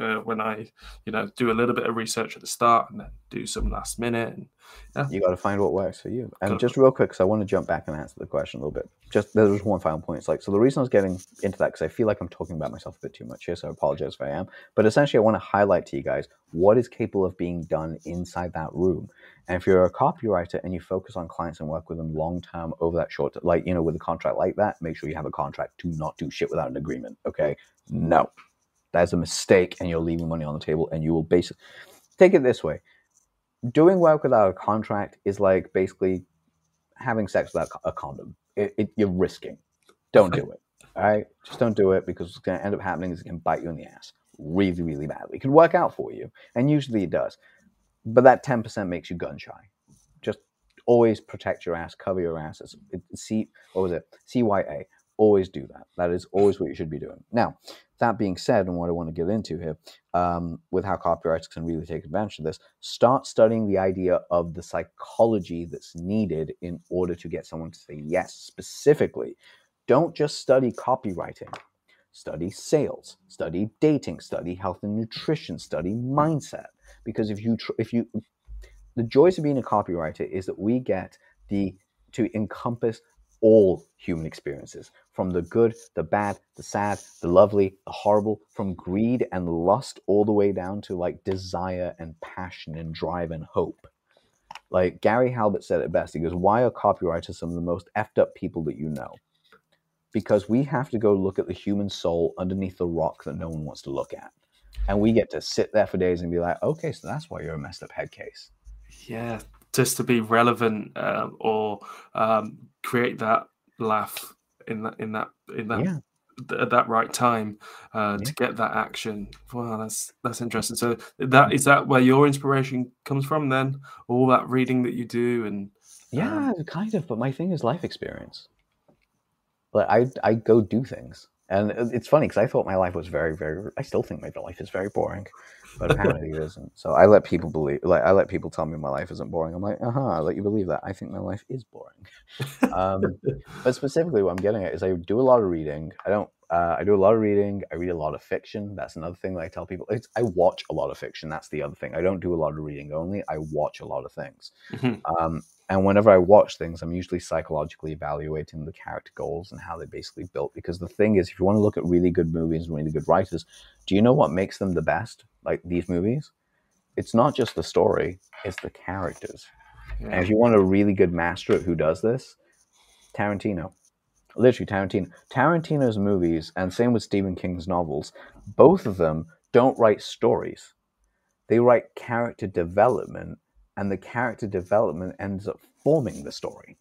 A: uh, when I, you know, do a little bit of research at the start and then do some last minute. And
B: yeah. you got to find what works for you. And just real quick, because I want to jump back and answer the question a little bit. Just there's one final point. It's like so the reason I was getting into that because I feel like I'm talking about myself a bit too much here, so I apologize if I am. But essentially, I want to highlight to you guys what is capable of being done inside that room. And if you're a copywriter and you focus on clients and work with them long term over that short, like you know, with a contract like that, make sure you have a contract to not do shit without an agreement. Okay, no, that's a mistake and you're leaving money on the table and you will basically take it this way. Doing work without a contract is like basically having sex without a condom. It, it, you're risking. Don't do it <laughs> all right just don't do it because what's going to end up happening is it can bite you in the ass really really badly. It can work out for you and usually it does but that 10% makes you gun shy. Just always protect your ass cover your ass. It's, it, see what was it? Cya always do that that is always what you should be doing now that being said, and what I want to get into here, um, with how copywriters can really take advantage of this, start studying the idea of the psychology that's needed in order to get someone to say yes. Specifically, don't just study copywriting. Study sales, study dating, study health and nutrition, study mindset. Because if you tr- if you the joys of being a copywriter is that we get the to encompass all human experiences from the good, the bad, the sad, the lovely, the horrible, from greed and lust all the way down to like desire and passion and drive and hope. Like Gary Halbert said it best. He goes, Why are copywriters some of the most effed up people that you know? Because we have to go look at the human soul underneath the rock that no one wants to look at. And we get to sit there for days and be like, okay, so that's why you're a messed up head case.
A: Yeah, just to be relevant uh, or um, create that laugh in that in that in that
B: Yeah.
A: th- at that right time uh,
B: Yeah.
A: to get that action. Wow, that's that's interesting. So that is that where your inspiration comes from then? All that reading that you do and
B: Yeah, kind of. But my thing is life experience. Like I, I go do things, and it's funny because I thought my life was very, very. I still think my life is very boring, but <laughs> apparently it isn't. So I let people believe. Like I let people tell me my life isn't boring. I'm like, uh huh. I let you believe that. I think my life is boring. um, <laughs> but specifically, what I'm getting at is I do a lot of reading. I don't. Uh, I do a lot of reading. I read a lot of fiction. That's another thing that I tell people. It's, I watch a lot of fiction. That's the other thing. I don't do a lot of reading only. I watch a lot of things.
A: Mhm.
B: Um, and whenever I watch things, I'm usually psychologically evaluating the character goals and how they're basically built. Because the thing is, if you want to look at really good movies and really good writers, do you know what makes them the best? Like these movies, it's not just the story; it's the characters. And if you want a really good master at who does this, Tarantino. Literally, Tarantino. Tarantino's movies, and same with Stephen King's novels, both of them don't write stories. They write character development, and the character development ends up forming the story.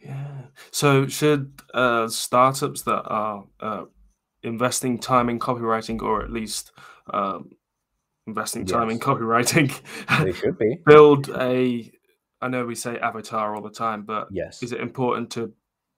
A: Yeah. So should uh, startups that are uh, investing time in copywriting, or at least um, investing time in copywriting, <laughs>
B: They should be.
A: build a? I know we say avatar all the time, but
B: Yes.
A: is it important to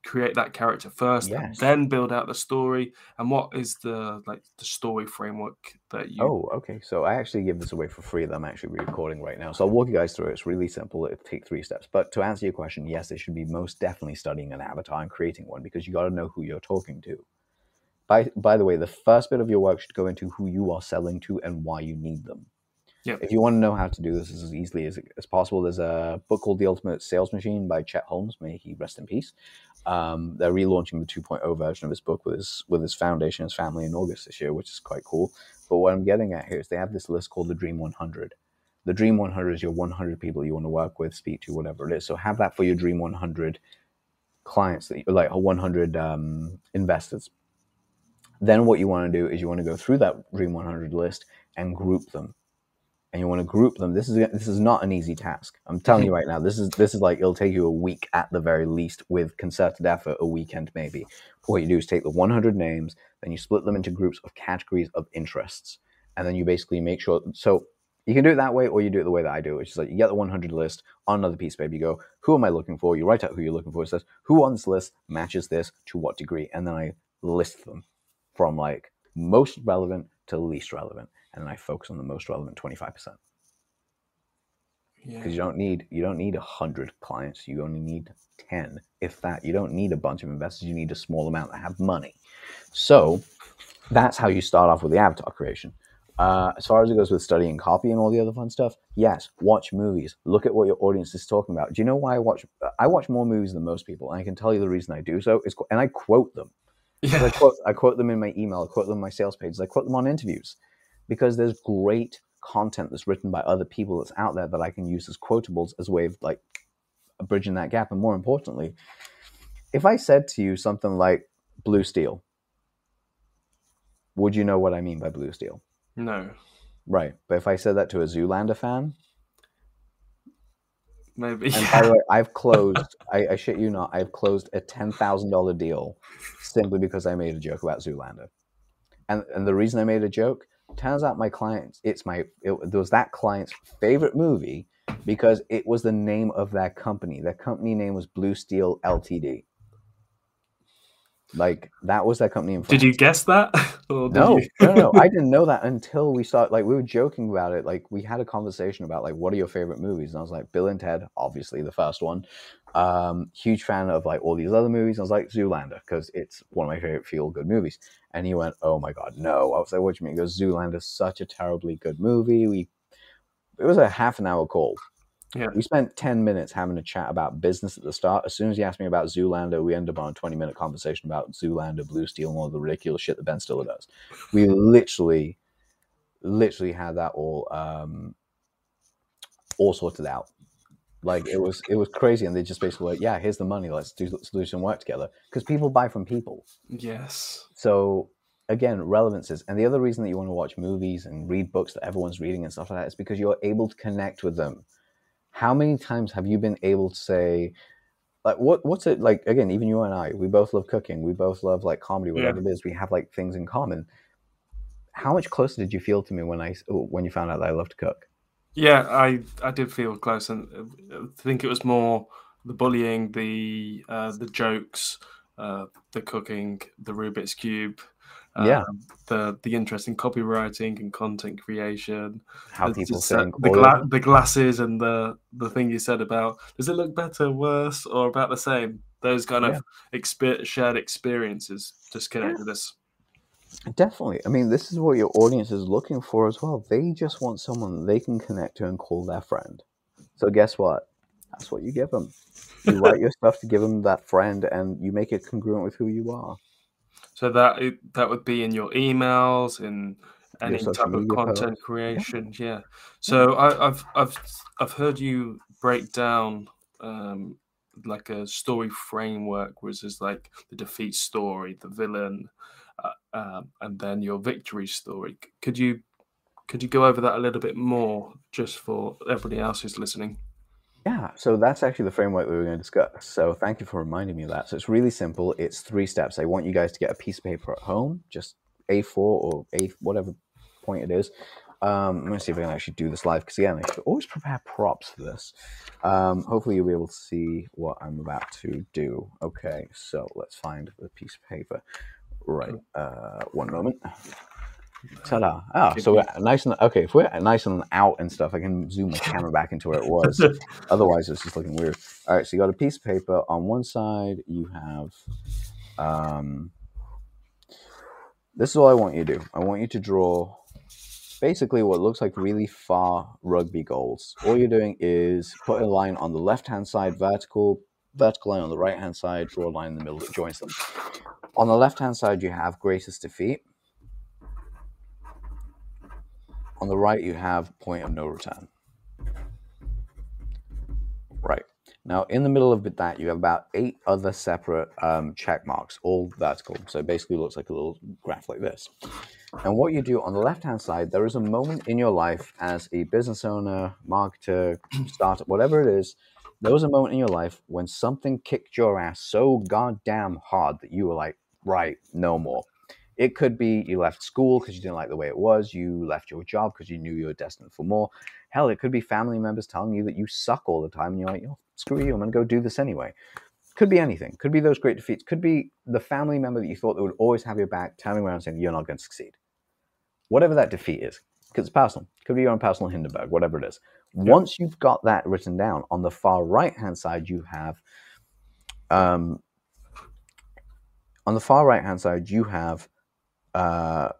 A: create that character first, and then build out the story? And what is the like the story framework that you?
B: Oh, okay. So I actually give this away for free that I'm actually recording right now. So I'll walk you guys through it. It's really simple. It'll take three steps. But to answer your question, yes, they should be most definitely studying an avatar and creating one because you got to know who you're talking to. By by the way, the first bit of your work should go into who you are selling to and why you need them.
A: Yep.
B: If you want to know how to do this as easily as, as possible, there's a book called The Ultimate Sales Machine by Chet Holmes. May he rest in peace. Um, they're relaunching the 2.0 version of his book with his with his foundation, his family in August this year, which is quite cool. But what I'm getting at here is they have this list called the Dream 100. The Dream 100 is your 100 people you want to work with, speak to, whatever it is. So have that for your Dream 100 clients, that you, like 100 um, investors. Then what you want to do is you want to go through that Dream 100 list and group them. And you want to group them. This is this is not an easy task. I'm telling you <laughs> right now. This is this is like it'll take you a week at the very least, with concerted effort, a weekend maybe. What you do is take the 100 names, then you split them into groups of categories of interests, and then you basically make sure. So you can do it that way, or you do it the way that I do, it, which is like you get the 100 list on another piece of paper. You go, who am I looking for? You write out who you're looking for. It says who on this list matches this to what degree, and then I list them from like most relevant to least relevant, and then I focus on the most relevant 25 percent
A: Yeah.
B: because you don't need you don't need a hundred clients. You only need ten, if that. You don't need a bunch of investors. You need a small amount that have money. So that's how you start off with the avatar creation. Uh, as far as it goes with studying copy and all the other fun stuff, yes, watch movies. Look at what your audience is talking about. Do you know why I watch? I watch more movies than most people, and I can tell you the reason I do so is, and I quote them. 'Cause I quote, I quote them in my email, I quote them in my sales pages, I quote them on interviews because there's great content that's written by other people that's out there that I can use as quotables as a way of like bridging that gap. And more importantly, if I said to you something like blue steel, would you know what I mean by blue steel?
A: No.
B: Right. But if I said that to a Zoolander fan,
A: Maybe.
B: and <laughs> by the way, I've closed, I, I shit you not, I've closed a $10,000 deal simply because I made a joke about Zoolander. And, and the reason I made a joke, turns out my clients, it's my, it, it was that client's favorite movie because it was the name of that company. Their company name was Blue Steel Ltd. Like that was their company in France.
A: Did you guess that? <laughs>
B: No, no, no. I <laughs> didn't know that until we started. Like, we were joking about it. Like, we had a conversation about like, what are your favorite movies? And I was like, Bill and Ted, obviously the first one. Um, huge fan of like all these other movies. I was like Zoolander because it's one of my favorite feel good movies. And he went, "Oh my god, no!" I was like, "What do you mean?" He goes, "Zoolander's such a terribly good movie." We, it was a half an hour call.
A: Yeah.
B: We spent 10 minutes having a chat about business at the start. As soon as he asked me about Zoolander, we ended up on a 20 minute conversation about Zoolander, Blue Steel, and all the ridiculous shit that Ben Stiller does. We literally, literally had that all um, all sorted out. Like it was, it was crazy, and they just basically like, yeah, here's the money. Let's do, let's do some work together because people buy from people.
A: Yes.
B: So again, relevances. And the other reason that you want to watch movies and read books that everyone's reading and stuff like that is because you're able to connect with them. How many times have you been able to say, like, what what's it like? Again, even you and I, we both love cooking. We both love like comedy, whatever it is. We have like things in common. How much closer did you feel to me when I when you found out that I love to cook?
A: Yeah, I I did feel close, and uh, I think it was more the bullying, the uh, the jokes, uh, the cooking, the Rubik's cube,
B: Yeah.
A: um, the the interest in copywriting and content creation,
B: How
A: the,
B: people
A: uh, the, gla- the glasses, and the the thing you said about does it look better, worse, or about the same? Those kind
B: Yeah.
A: of exper- shared experiences just connected us.
B: Definitely. I mean, this is what your audience is looking for as well. They just want someone they can connect to and call their friend. So guess what? That's what you give them. You <laughs> write your stuff to give them that friend, and you make it congruent with who you are.
A: So that that would be in your emails, in any type of content
B: posts.
A: creation. Yeah. So I, I've I've I've heard you break down um, like a story framework, which is like the defeat story, the villain, uh, um, and then your victory story. Could you could you go over that a little bit more, just for everybody else who's listening?
B: Yeah, so that's actually the framework we we're going to discuss. So thank you for reminding me of that. So it's really simple. It's three steps. I want you guys to get a piece of paper at home, just A4 or A whatever point it is. Um, I'm going to see if I can actually do this live because again, I should always prepare props for this. Um, hopefully you'll be able to see what I'm about to do. Okay, so let's find the piece of paper. Right, uh, one moment. Ta-da! Ah, so we're nice and okay. If we're nice and out and stuff, I can zoom the camera back into where it was. <laughs> Otherwise, it's just looking weird. All right, so you got a piece of paper. On one side, you have. Um, this is all I want you to do. I want you to draw basically what looks like really far rugby goals. All you're doing is put a line on the left hand side, vertical, vertical line on the right hand side, draw a line in the middle that joins them. On the left hand side, you have greatest defeat. On the right, you have point of no return. Right. Now, in the middle of that, you have about eight other separate um, check marks, all vertical. So it basically looks like a little graph like this. And what you do on the left hand side, there is a moment in your life as a business owner, marketer, <clears throat> startup, whatever it is. There was a moment in your life when something kicked your ass so goddamn hard that you were like, right, no more. It could be you left school because you didn't like the way it was. You left your job because you knew you were destined for more. Hell, it could be family members telling you that you suck all the time and you're like, oh, screw you, I'm going to go do this anyway. Could be anything. Could be those great defeats. Could be the family member that you thought that would always have your back turning around and saying, you're not going to succeed. Whatever that defeat is, because it's personal. Could be your own personal Hindenburg, whatever it is. Once you've got that written down, on the far right hand side, you have um, on the far right hand side, you have uh,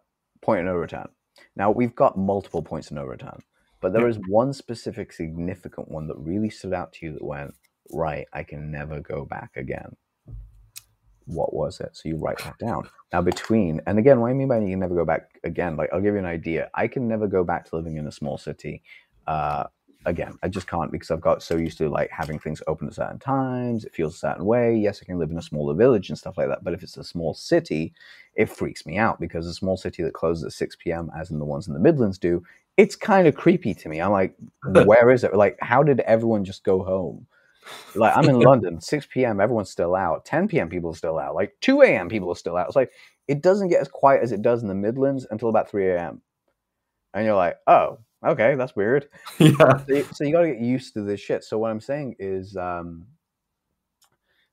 B: point of no return. Now we've got multiple points of no return, but there is one specific significant one that really stood out to you that went right. I can never go back again. What was it? So you write that down. Now between and again, what I mean by you can never go back again, like I'll give you an idea. I can never go back to living in a small city. Uh, again, I just can't because I've got so used to like having things open at certain times. It feels a certain way. Yes, I can live in a smaller village and stuff like that. But if it's a small city, it freaks me out because a small city that closes at 6 p.m., as in the ones in the Midlands do, it's kind of creepy to me. I'm like, <laughs> where is it? Like, how did everyone just go home? Like, I'm in <laughs> London, 6 p.m., everyone's still out. 10 p.m., people are still out. Like, 2 a.m., people are still out. It's like, it doesn't get as quiet as it does in the Midlands until about 3 a.m. And you're like, oh, okay, that's weird. <laughs>
A: yeah.
B: So you, so you got to get used to this shit. So what I'm saying is, um,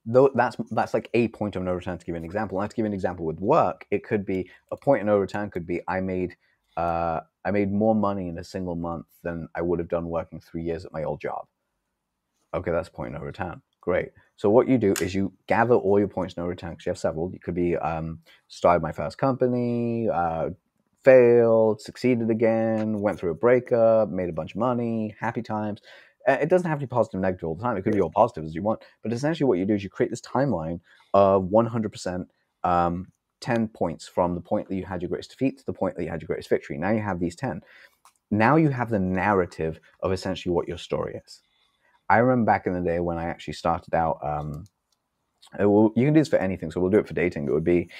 B: though that's that's like a point of no return to give an example. And to give an example with work, it could be a point of no return. Could be I made uh, I made more money in a single month than I would have done working three years at my old job. Okay, that's point of no return. Great. So what you do is you gather all your points no return because you have several. You could be um, started my first company, uh, failed, succeeded again, went through a breakup, made a bunch of money, happy times. It doesn't have to be positive, and negative all the time. It could be all positive as you want. But essentially, what you do is you create this timeline of 100% um, 10 points from the point that you had your greatest defeat to the point that you had your greatest victory. Now you have these 10. Now you have the narrative of essentially what your story is. I remember back in the day when I actually started out. Um, uh, well, you can do this for anything, so we'll do it for dating. It would be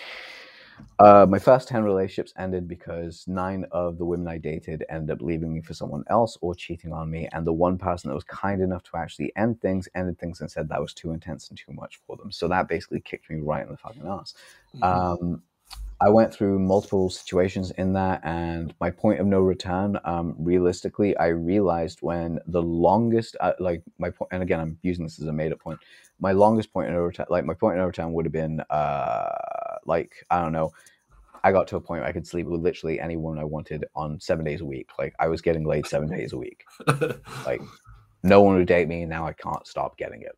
B: uh, my first 10 relationships ended because nine of the women I dated ended up leaving me for someone else or cheating on me. And the one person that was kind enough to actually end things ended things and said that was too intense and too much for them. So that basically kicked me right in the fucking ass. Um, I went through multiple situations in that, and my point of no return, um, realistically, I realized when the longest, uh, like my point, and again, I'm using this as a made up point. My longest point of no return, like my point of no return, would have been, uh, like I don't know, I got to a point where I could sleep with literally any woman I wanted on seven days a week. Like I was getting laid seven days a week. <laughs> Like no one would date me, and now I can't stop getting it.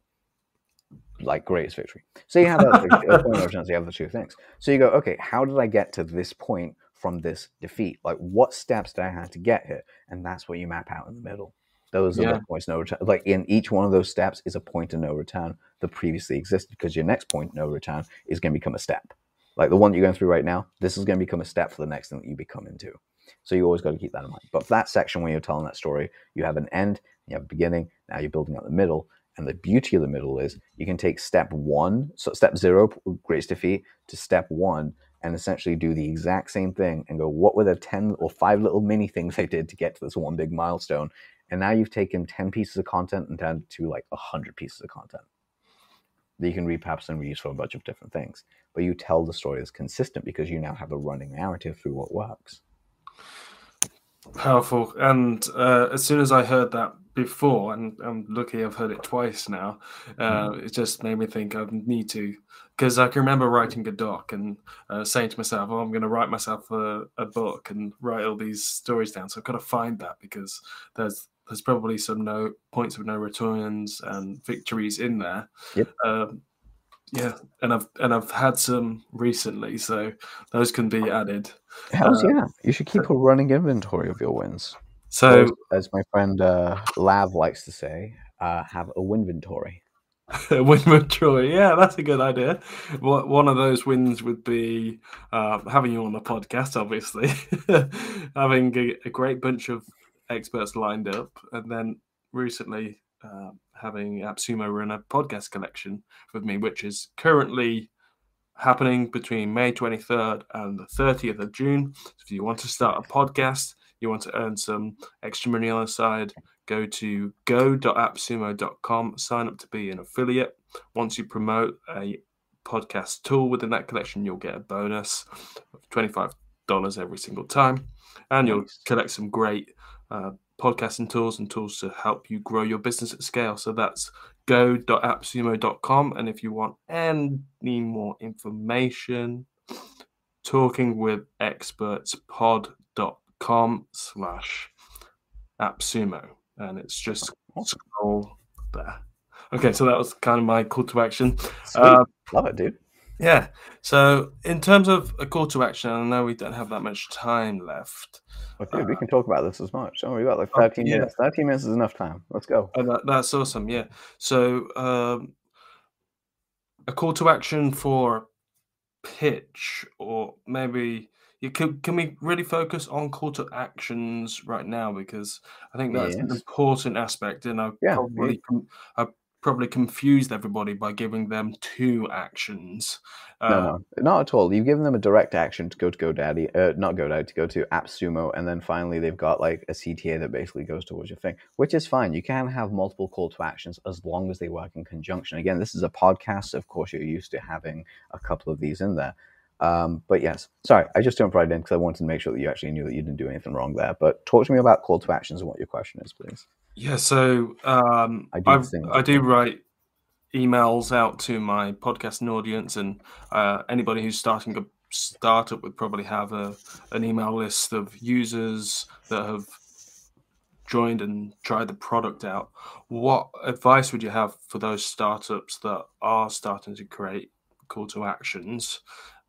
B: Like greatest victory. So you have that a point of return. You have the two things. So you go, okay, how did I get to this point from this defeat? Like what steps did I have to get here? And that's what you map out in the middle. Those are
A: Yeah.
B: the points no return. Like in each one of those steps is a point of no return that previously existed because your next point no return is going to become a step. Like the one that you're going through right now, this is going to become a step for the next thing that you become into. So you always got to keep that in mind. But for that section when you're telling that story, you have an end, you have a beginning, now you're building up the middle. And the beauty of the middle is you can take step one, so step zero, greatest defeat, to step one, and essentially do the exact same thing and go, what were the 10 or five little mini things I did to get to this one big milestone? And now you've taken 10 pieces of content and turned it to like 100 pieces of content that you can repurpose and reuse for a bunch of different things. But you tell the story as consistent because you now have a running narrative through what works.
A: Powerful. And uh, as soon as I heard that before, and I'm lucky I've heard it twice now, uh, it just made me think I need to. Because I can remember writing a doc and uh, saying to myself, oh, I'm going to write myself a, a book and write all these stories down. So I've got to find that because there's there's probably some no points of no returns and victories in there.
B: Yep.
A: Um, yeah, and I've and I've had some recently, so those can be added.
B: Hells
A: Uh,
B: yeah. You should keep a running inventory of your wins.
A: So
B: Or, as my friend uh, Lav likes to say, uh, have a win winventory. <laughs>
A: Winwood Troy, yeah, that's a good idea. One of those wins would be uh, having you on the podcast, obviously, <laughs> having a, a great bunch of experts lined up, and then recently uh, having AppSumo run a podcast collection with me, which is currently happening between May 23rd and the 30th of June. So if you want to start a podcast, you want to earn some extra money on the side, go to go.appsumo.com, sign up to be an affiliate. Once you promote a podcast tool within that collection, you'll get a bonus of $25 every single time. And you'll collect some great uh, podcasting tools and tools to help you grow your business at scale. So that's go.appsumo.com. And if you want any more information, talking with experts pod.com slash appsumo. And it's just scroll there. Okay, so that was kind of my call to action. Uh,
B: Love it, dude.
A: Yeah. So in terms of a call to action, I know we don't have that much time left.
B: Well, dude, we can talk about this as much. Oh, we got like 13
A: yeah.
B: minutes. 13 minutes is enough time. Let's go.
A: Oh, that, that's awesome. Yeah. So um, a call to action for pitch, or maybe you can can we really focus on call to actions right now because I think that's an important aspect, and I've
B: Yeah,
A: probably I've probably confused everybody by giving them two actions. Uh,
B: No, no, not at all. You've given them a direct action to go to GoDaddy, uh, not GoDaddy, to go to AppSumo, and then finally they've got like a CTA that basically goes towards your thing, which is fine. You can have multiple call to actions as long as they work in conjunction. Again, this is a podcast, of course you're used to having a couple of these in there. Um, but yes, sorry, I just jumped right in because I wanted to make sure that you actually knew that you didn't do anything wrong there. But talk to me about call to actions and what your question is, please.
A: Yeah, so um,
B: I do
A: I, I do write emails out to my podcasting audience, and uh, anybody who's starting a startup would probably have a an email list of users that have joined and tried the product out. What advice would you have for those startups that are starting to create call to actions,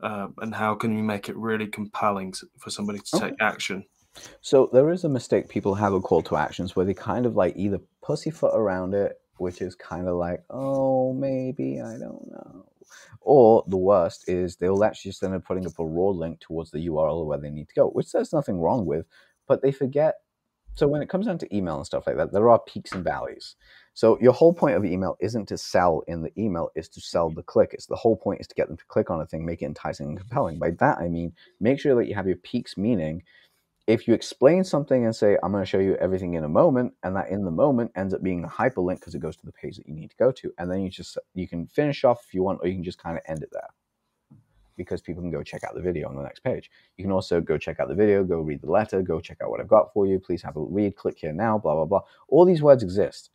A: uh, and how can we make it really compelling for somebody to
B: Okay.
A: take action?
B: So there is a mistake people have with call to actions where they kind of like either pussyfoot around it, which is kind of like, oh, maybe, I don't know. Or the worst is they'll actually just end up putting up a raw link towards the URL where they need to go, which there's nothing wrong with, but they forget. So when it comes down to email and stuff like that, there are peaks and valleys. So your whole point of email isn't to sell in the email, is to sell the click. It's the whole point is to get them to click on a thing, make it enticing and compelling. By that I mean make sure that you have your peaks, meaning if you explain something and say, I'm going to show you everything in a moment, and that in the moment ends up being a hyperlink because it goes to the page that you need to go to. And then you just, you can finish off if you want, or you can just kind of end it there because people can go check out the video on the next page. You can also go check out the video, go read the letter, go check out what I've got for you. Please have a read, click here now, blah, blah, blah. All these words exist.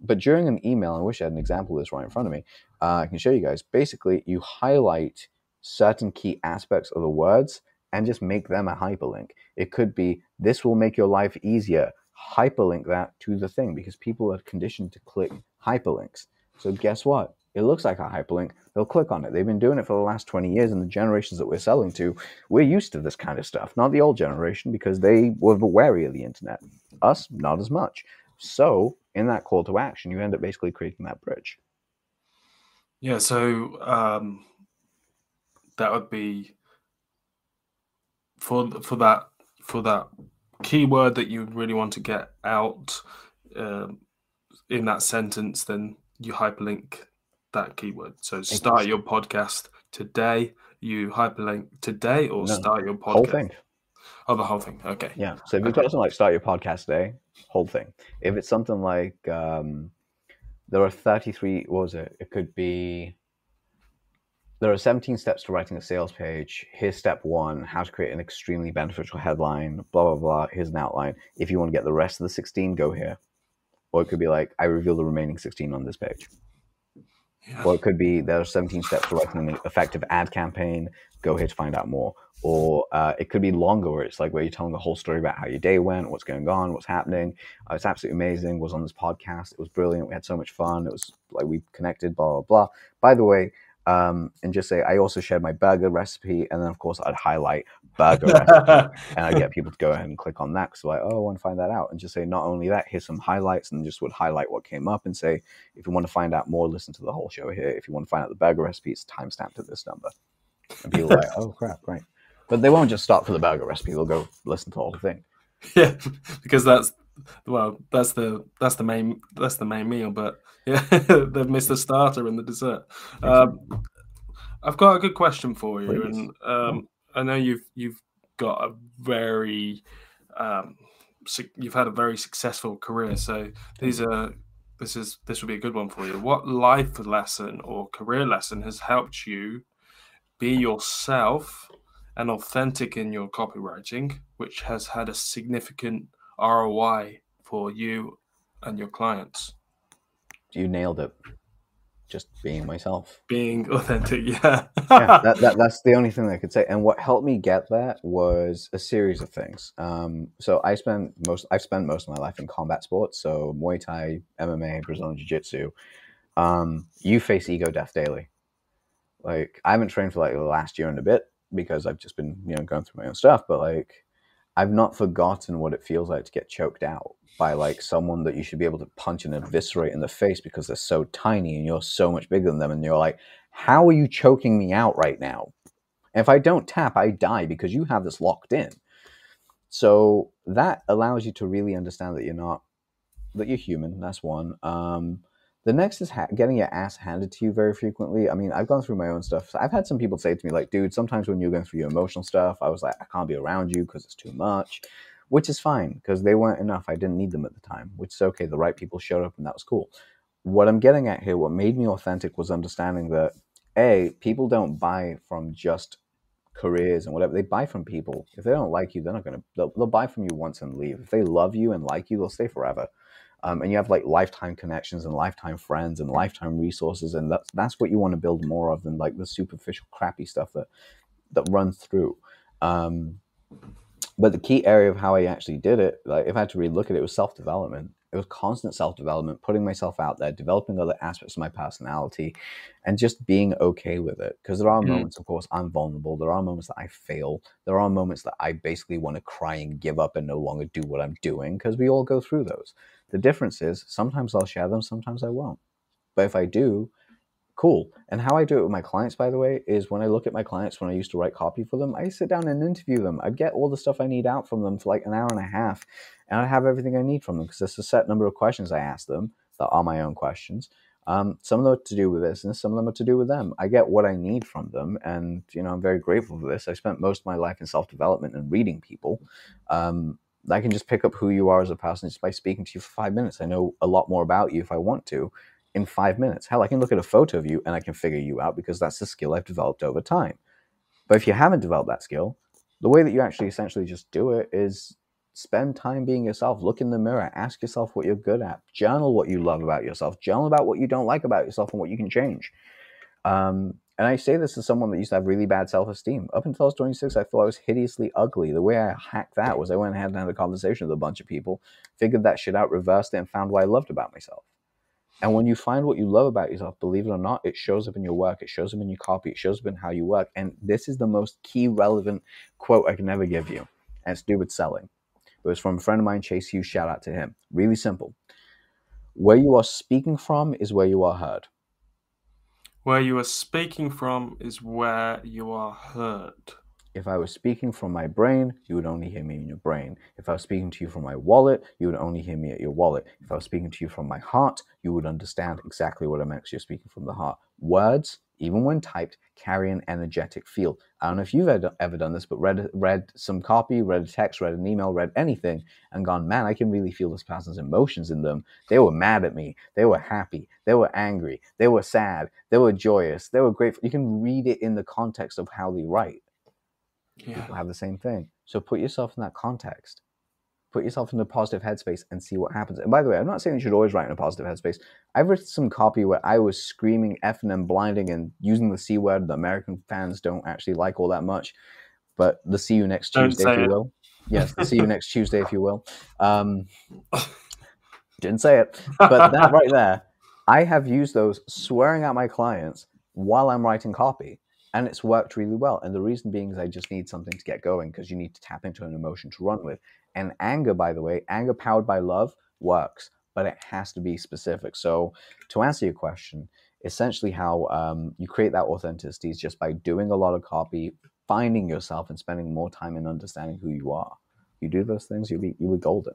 B: But during an email, I wish I had an example of this right in front of me. Uh, I can show you guys. Basically, you highlight certain key aspects of the words and just make them a hyperlink. It could be this will make your life easier. Hyperlink that to the thing because people are conditioned to click hyperlinks. So guess what? It looks like a hyperlink. They'll click on it. They've been doing it for the last 20 years, and the generations that we're selling to, we're used to this kind of stuff. Not the old generation because they were wary of the internet. Us, not as much. So, in that call to action, you end up basically creating that bridge.
A: Yeah, so um, that would be for for that for that keyword that you really want to get out um, in that sentence, then you hyperlink that keyword. So start your podcast today. You hyperlink today or no, start your podcast.
B: Whole thing.
A: Oh, the whole thing. Okay.
B: Yeah. So if you've got something like start your podcast today, whole thing. If it's something like um, there are 33, what was it? It could be there are 17 steps to writing a sales page. Here's step one how to create an extremely beneficial headline, blah, blah, blah. Here's an outline. If you want to get the rest of the 16, go here. Or it could be like, I reveal the remaining 16 on this page. Yeah. Or it could be there are 17 steps to writing an effective ad campaign. Go here to find out more. Or uh, it could be longer, where it's like where you're telling the whole story about how your day went, what's going on, what's happening. Uh, it's absolutely amazing. Was on this podcast. It was brilliant. We had so much fun. It was like we connected. Blah blah blah. By the way, um, and just say I also shared my burger recipe, and then of course I'd highlight <laughs> burger recipe, and I'd get people to go ahead and click on that because like, oh, I want to find that out, and just say not only that, here's some highlights, and just would highlight what came up, and say if you want to find out more, listen to the whole show here. If you want to find out the burger recipe, it's timestamped at this number, and people like, oh crap, great, but they won't just stop for the burger recipe; they'll go listen to all the whole thing. <laughs>
A: Yeah, because that's well, that's the that's the main that's the main meal, but <laughs> yeah, they've missed the starter and the dessert. Um, I've got a good question for you, Please. and um, I know you've you've got a very um, you've had a very successful career. So these are this is this will be a good one for you. What life lesson or career lesson has helped you be yourself and authentic in your copywriting, which has had a significant ROI for you and your clients?
B: You nailed it. Just being myself.
A: Being <laughs> authentic, yeah.
B: yeah, that, that, <laughs> that's the only thing I could say. And what helped me get that was a series of things. Um, so I spent most, I've spent most of my life in combat sports. So Muay Thai, MMA, Brazilian Jiu Jitsu. Um, you face ego death daily. Like I haven't trained for like the last year and a bit because I've just been, you know, going through my own stuff. But like I've not forgotten what it feels like to get choked out by like someone that you should be able to punch and eviscerate in the face because they're so tiny and you're so much bigger than them and you're like, how are you choking me out right now? And if I don't tap, I die because you have this locked in. So that allows you to really understand that you're not that you're human. That's one. Um, the next is ha- getting your ass handed to you very frequently. I mean, I've gone through my own stuff. I've had some people say to me, like, dude, sometimes when you're going through your emotional stuff, I was like, I can't be around you because it's too much, which is fine because they weren't enough. I didn't need them at the time, which is okay. The right people showed up and that was cool. What I'm getting at here, what made me authentic was understanding that, A, people don't buy from just careers and whatever. They buy from people. If they don't like you, they're not going to, they'll, they'll buy from you once and leave. If they love you and like you, they'll stay forever um, and you have like lifetime connections and lifetime friends and lifetime resources and that's that's what you want to build more of than like the superficial crappy stuff that that runs through um, but the key area of how I actually did it, like if I had to relook at it, it was self development. It was constant self development, putting myself out there, developing other aspects of my personality, and just being okay with it. Because there are
A: Mm.
B: moments, of course, I'm vulnerable. There are moments that I fail. There are moments that I basically want to cry and give up and no longer do what I'm doing because we all go through those. The difference is sometimes I'll share them, sometimes I won't. But if I do, cool. And how I do it with my clients, by the way, is when I look at my clients when I used to write copy for them, I sit down and interview them. I'd get all the stuff I need out from them for like an hour and a half, and I have everything I need from them because there's a set number of questions I ask them that are my own questions. Um, some of them are to do with and some of them are to do with them. I get what I need from them, and you know I'm very grateful for this. I spent most of my life in self development and reading people. Um, I can just pick up who you are as a person just by speaking to you for five minutes. I know a lot more about you if I want to in five minutes. Hell, I can look at a photo of you and I can figure you out because that's the skill I've developed over time. But if you haven't developed that skill, the way that you actually essentially just do it is spend time being yourself. Look in the mirror, ask yourself what you're good at, journal what you love about yourself, journal about what you don't like about yourself and what you can change. Um, and I say this as someone that used to have really bad self esteem. Up until I was 26, I thought I was hideously ugly. The way I hacked that was I went ahead and had a conversation with a bunch of people, figured that shit out, reversed it, and found what I loved about myself. And when you find what you love about yourself, believe it or not, it shows up in your work, it shows up in your copy, it shows up in how you work. And this is the most key relevant quote I can ever give you. And it's do with selling. It was from a friend of mine, Chase Hughes. Shout out to him. Really simple. Where you are speaking from is where you are heard.
A: Where you are speaking from is where you are heard.
B: If I was speaking from my brain, you would only hear me in your brain. If I was speaking to you from my wallet, you would only hear me at your wallet. If I was speaking to you from my heart, you would understand exactly what I meant 'cause you're speaking from the heart. Words, even when typed, carry an energetic feel. I don't know if you've ever, ever done this, but read read some copy, read a text, read an email, read anything, and gone, man, I can really feel this person's emotions in them. They were mad at me. They were happy. They were angry. They were sad. They were joyous. They were grateful. You can read it in the context of how they write
A: Yeah.
B: people have the same thing. So put yourself in that context. Put yourself in a positive headspace and see what happens. And by the way, I'm not saying you should always write in a positive headspace. I've written some copy where I was screaming, effing, and M, blinding and using the C word that American fans don't actually like all that much. But the see you next
A: Don't
B: Tuesday, if you
A: it.
B: will. Yes, the see you next Tuesday, if you will. Um, <laughs> didn't say it. But that right there, I have used those swearing at my clients while I'm writing copy and it's worked really well. And the reason being is I just need something to get going because you need to tap into an emotion to run with. And anger, by the way, anger powered by love works, but it has to be specific. So to answer your question, essentially how um, you create that authenticity is just by doing a lot of copy, finding yourself, and spending more time in understanding who you are. You do those things, you'll be you'll be golden.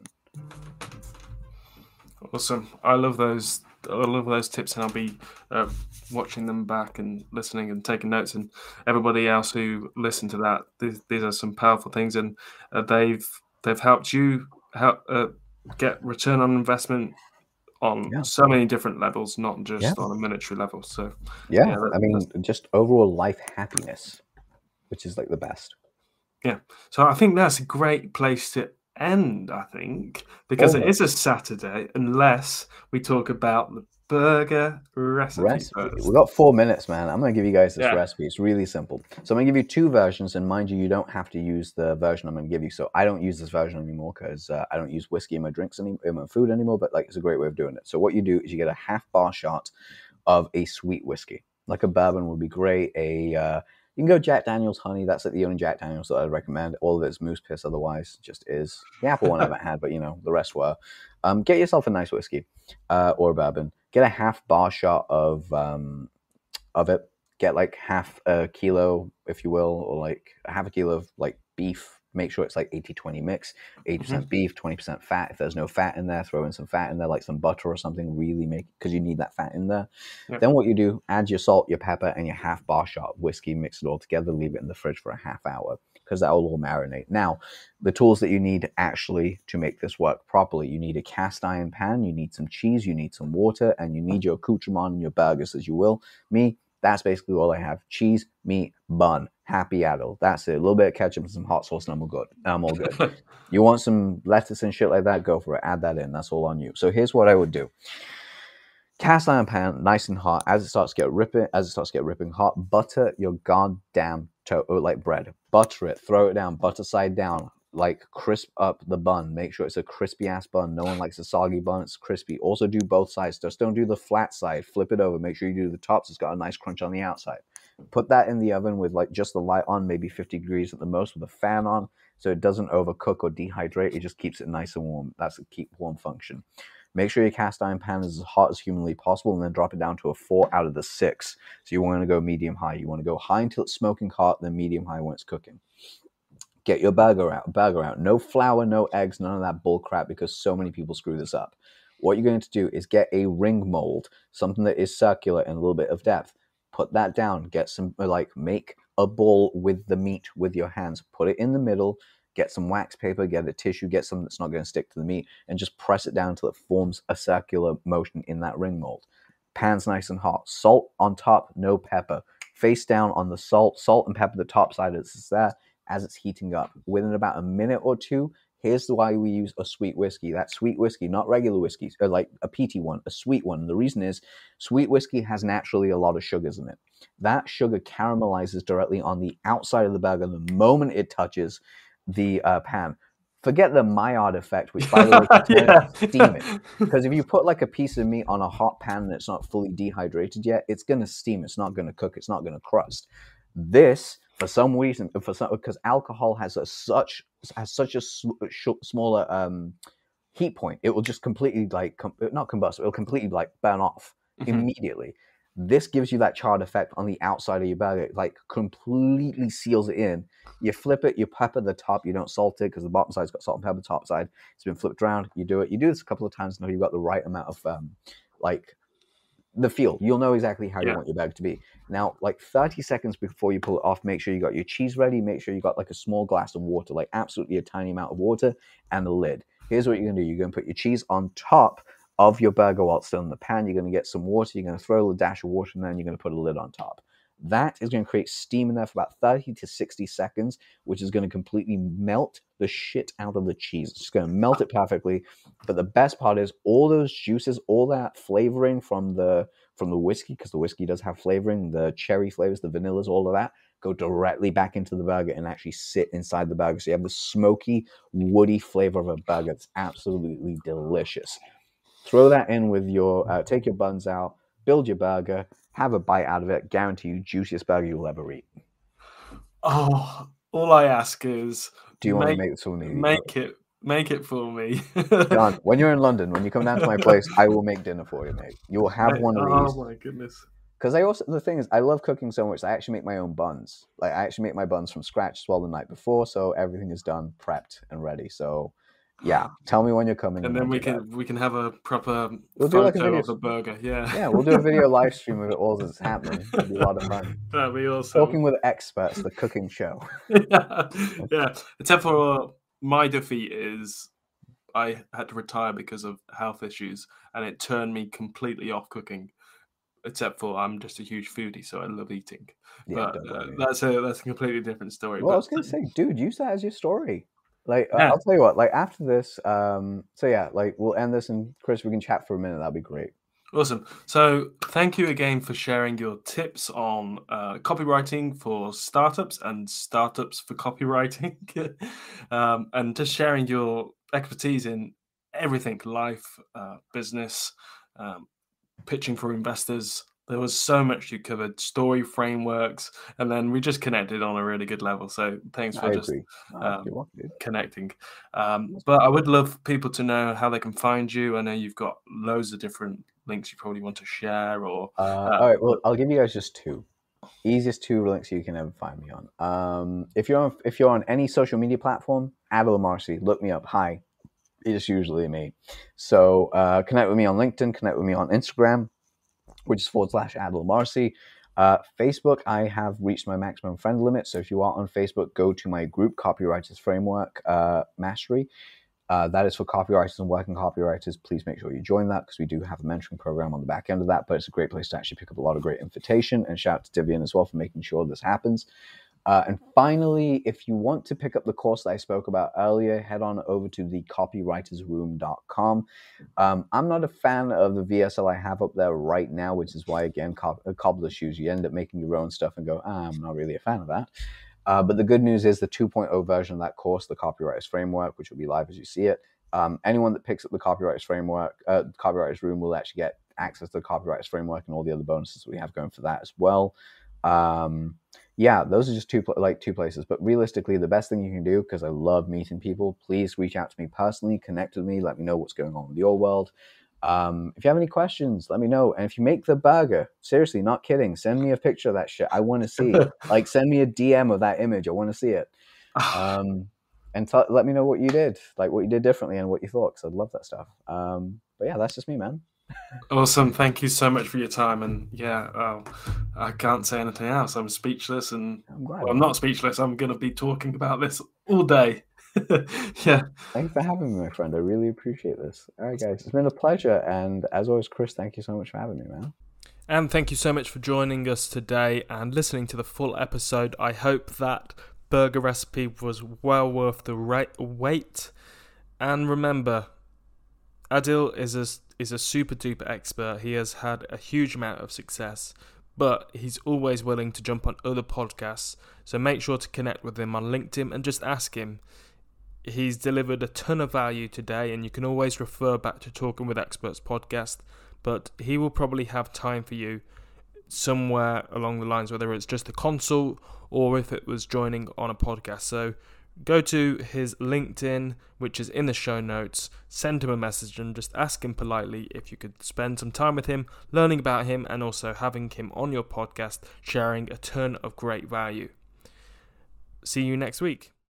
A: Awesome. I love those. I love those tips, and I'll be uh, watching them back and listening and taking notes. And everybody else who listened to that, these, these are some powerful things, and uh, they've they've helped you help uh, get return on investment on
B: Yeah.
A: so many different levels, not just
B: Yeah.
A: on a military level. So
B: Yeah,
A: Yeah, that-
B: I mean, just overall life happiness, which is like the best. Yeah.
A: So I think that's a great place to end, I think, because it is a Saturday, unless we talk about the burger recipe,
B: Recipe. We've got four minutes, man. I'm going to give you guys this
A: Yeah.
B: recipe. It's really simple. So I'm going to give you two versions, and mind you, you don't have to use the version I'm going to give you. So I don't use this version anymore because uh, I don't use whiskey in my drinks anymore, in my food anymore. But like, it's a great way of doing it. So what you do is you get a half bar shot of a sweet whiskey, like a bourbon would be great. A uh, you can go Jack Daniels honey. That's like the only Jack Daniels that I'd recommend. All of it is moose piss. Otherwise, just is. The apple one I <laughs> haven't had, but you know the rest were. Um, get yourself a nice whiskey uh, or a bourbon. Get a half bar shot of um, of it. Get like half a kilo, if you will, or like half a kilo of like beef. Make sure it's like 80 20 mix 80% beef, 20% fat. If there's no fat in there, throw in some fat in there, like some butter or something. Really make because you need that fat in there.
A: Yep.
B: Then what you do, add your salt, your pepper, and your half bar shot of whiskey, mix it all together, leave it in the fridge for a half hour because that will all marinate. Now, the tools that you need actually to make this work properly, you need a cast iron pan, you need some cheese, you need some water, and you need your accoutrement and your burgers as you will. Me, that's basically all I have. Cheese, meat, bun, happy adult. That's it. A little bit of ketchup and some hot sauce, and I'm all good. I'm all good. <laughs> you want some lettuce and shit like that? Go for it. Add that in. That's all on you. So here's what I would do. Cast iron pan, nice and hot. As it starts to get ripping, as it starts to get ripping hot, butter your goddamn toe oh, like bread. Butter it, throw it down, butter side down, like crisp up the bun. Make sure it's a crispy ass bun. No one likes a soggy bun. It's crispy. Also do both sides. Just don't do the flat side. Flip it over. Make sure you do the tops. It's got a nice crunch on the outside. Put that in the oven with like just the light on, maybe 50 degrees at the most with a fan on, so it doesn't overcook or dehydrate. It just keeps it nice and warm. That's a keep warm function. Make sure your cast iron pan is as hot as humanly possible and then drop it down to a four out of the six. So you want to go medium high. You want to go high until it's smoking hot, then medium high when it's cooking. Get your burger out, burger out. No flour, no eggs, none of that bull crap because so many people screw this up. What you're going to do is get a ring mold, something that is circular and a little bit of depth. Put that down. Get some, like, make a ball with the meat with your hands. Put it in the middle get some wax paper, get a tissue, get something that's not going to stick to the meat, and just press it down until it forms a circular motion in that ring mold. Pan's nice and hot. Salt on top, no pepper. Face down on the salt, salt and pepper the top side as it's there as it's heating up. Within about a minute or two, here's why we use a sweet whiskey. That sweet whiskey, not regular whiskey, or like a peaty one, a sweet one. The reason is sweet whiskey has naturally a lot of sugars in it. That sugar caramelizes directly on the outside of the burger the moment it touches the uh, pan. Forget the Maillard effect, which by the way <laughs> can yeah. steam it. Because if you put like a piece of meat on a hot pan that's not fully dehydrated yet, it's going to steam. It's not going to cook. It's not going to crust. This, for some reason, for some because alcohol has a such has such a sm- sh- smaller um, heat point, it will just completely like com- not combust. It will completely like burn off mm-hmm. immediately. This gives you that charred effect on the outside of your burger, like completely seals it in. You flip it, you pepper the top, you don't salt it because the bottom side's got salt and pepper, top side it's been flipped around. You do it. You do this a couple of times until you've got the right amount of um, like the feel. You'll know exactly how yeah. you want your burger to be. Now, like 30 seconds before you pull it off, make sure you got your cheese ready. Make sure you got like a small glass of water, like absolutely a tiny amount of water, and a lid. Here's what you're gonna do. You're gonna put your cheese on top of your burger while it's still in the pan. You're going to get some water. You're going to throw a dash of water in there and you're going to put a lid on top. That is going to create steam in there for about 30 to 60 seconds, which is going to completely melt the shit out of the cheese. It's going to melt it perfectly. But the best part is all those juices, all that flavoring from the from the whiskey, because the whiskey does have flavoring, the cherry flavors, the vanillas, all of that, go directly back into the burger and actually sit inside the burger. So you have the smoky, woody flavor of a burger. It's absolutely delicious. Throw that in with your, uh, take your buns out, build your burger, have a bite out of it. Guarantee you, juiciest burger you'll ever eat.
A: Oh, all I ask is,
B: do you make, want to make this for me?
A: Make it, make it for me.
B: John, when you're in <laughs> London, when you come down to my place, I will make dinner for you, mate. You will have one of
A: these. Oh my goodness.
B: Because I also the thing is, I love cooking so much. I actually make my own buns. Like I actually make my buns from scratch as well the night before, so everything is done, prepped, and ready. So yeah, tell me when you're coming.
A: And then we can that. we can have a proper we'll do like a video of the burger. Yeah,
B: yeah, we'll do a video <laughs> live stream of it all as it's happening. It'll be a lot of fun. <laughs>
A: That'd be awesome.
B: Talking with experts, the cooking show. <laughs>
A: yeah, yeah. Except for my defeat is I had to retire because of health issues, and it turned me completely off cooking. Except for I'm just a huge foodie, so I love eating. Yeah, but uh, that's a that's a completely different story.
B: Well,
A: but,
B: I was gonna say, dude, use that as your story. Like yeah. I'll tell you what, like after this, um, so yeah, like we'll end this and Chris, we can chat for a minute. That'd be great.
A: Awesome. So thank you again for sharing your tips on uh, copywriting for startups and startups for copywriting, <laughs> um, and just sharing your expertise in everything life, uh, business, um, pitching for investors, there was so much you covered, story frameworks, and then we just connected on a really good level. So thanks for I just um, connecting. Um, but I would love people to know how they can find you. I know you've got loads of different links you probably want to share. Or
B: uh, uh, all right, well, I'll give you guys just two easiest two links you can ever find me on. Um, if you're on, if you're on any social media platform, Adil Amarsi, look me up. Hi, it's usually me. So uh, connect with me on LinkedIn, connect with me on Instagram which is forward slash Adil Amarsi. Uh, Facebook, I have reached my maximum friend limit. So if you are on Facebook, go to my group, Copywriters Framework uh, Mastery. Uh, that is for copywriters and working copywriters. Please make sure you join that because we do have a mentoring program on the back end of that. But it's a great place to actually pick up a lot of great invitation. And shout out to Divian as well for making sure this happens. Uh, and finally, if you want to pick up the course that I spoke about earlier, head on over to the copywritersroom.com. Um, I'm not a fan of the VSL I have up there right now, which is why, again, co- uh, cobbler shoes, you end up making your own stuff and go, ah, I'm not really a fan of that. Uh, but the good news is the 2.0 version of that course, the Copywriters Framework, which will be live as you see it. Um, anyone that picks up the Copywriters Framework, uh, Copywriters Room will actually get access to the Copywriters Framework and all the other bonuses we have going for that as well. Um, yeah, those are just two like two places. But realistically, the best thing you can do, because I love meeting people, please reach out to me personally, connect with me, let me know what's going on with your world. Um, if you have any questions, let me know. And if you make the burger, seriously, not kidding, send me a picture of that shit. I want to see. <laughs> like, send me a DM of that image. I want to see it. <sighs> Um, and t- let me know what you did, like what you did differently and what you thought, because I'd love that stuff. Um, but yeah, that's just me, man.
A: Awesome. Thank you so much for your time. And yeah, oh, I can't say anything else. I'm speechless. And I'm, well, I'm not speechless. I'm going to be talking about this all day. <laughs> yeah.
B: Thanks for having me, my friend. I really appreciate this. All right, guys. It's been a pleasure. And as always, Chris, thank you so much for having me, man.
A: And thank you so much for joining us today and listening to the full episode. I hope that burger recipe was well worth the wait. And remember, Adil is a is a super duper expert. He has had a huge amount of success, but he's always willing to jump on other podcasts. So make sure to connect with him on LinkedIn and just ask him. He's delivered a ton of value today, and you can always refer back to Talking with Experts podcast. But he will probably have time for you somewhere along the lines, whether it's just a consult or if it was joining on a podcast. So go to his LinkedIn, which is in the show notes, send him a message and just ask him politely if you could spend some time with him, learning about him, and also having him on your podcast, sharing a ton of great value. See you next week.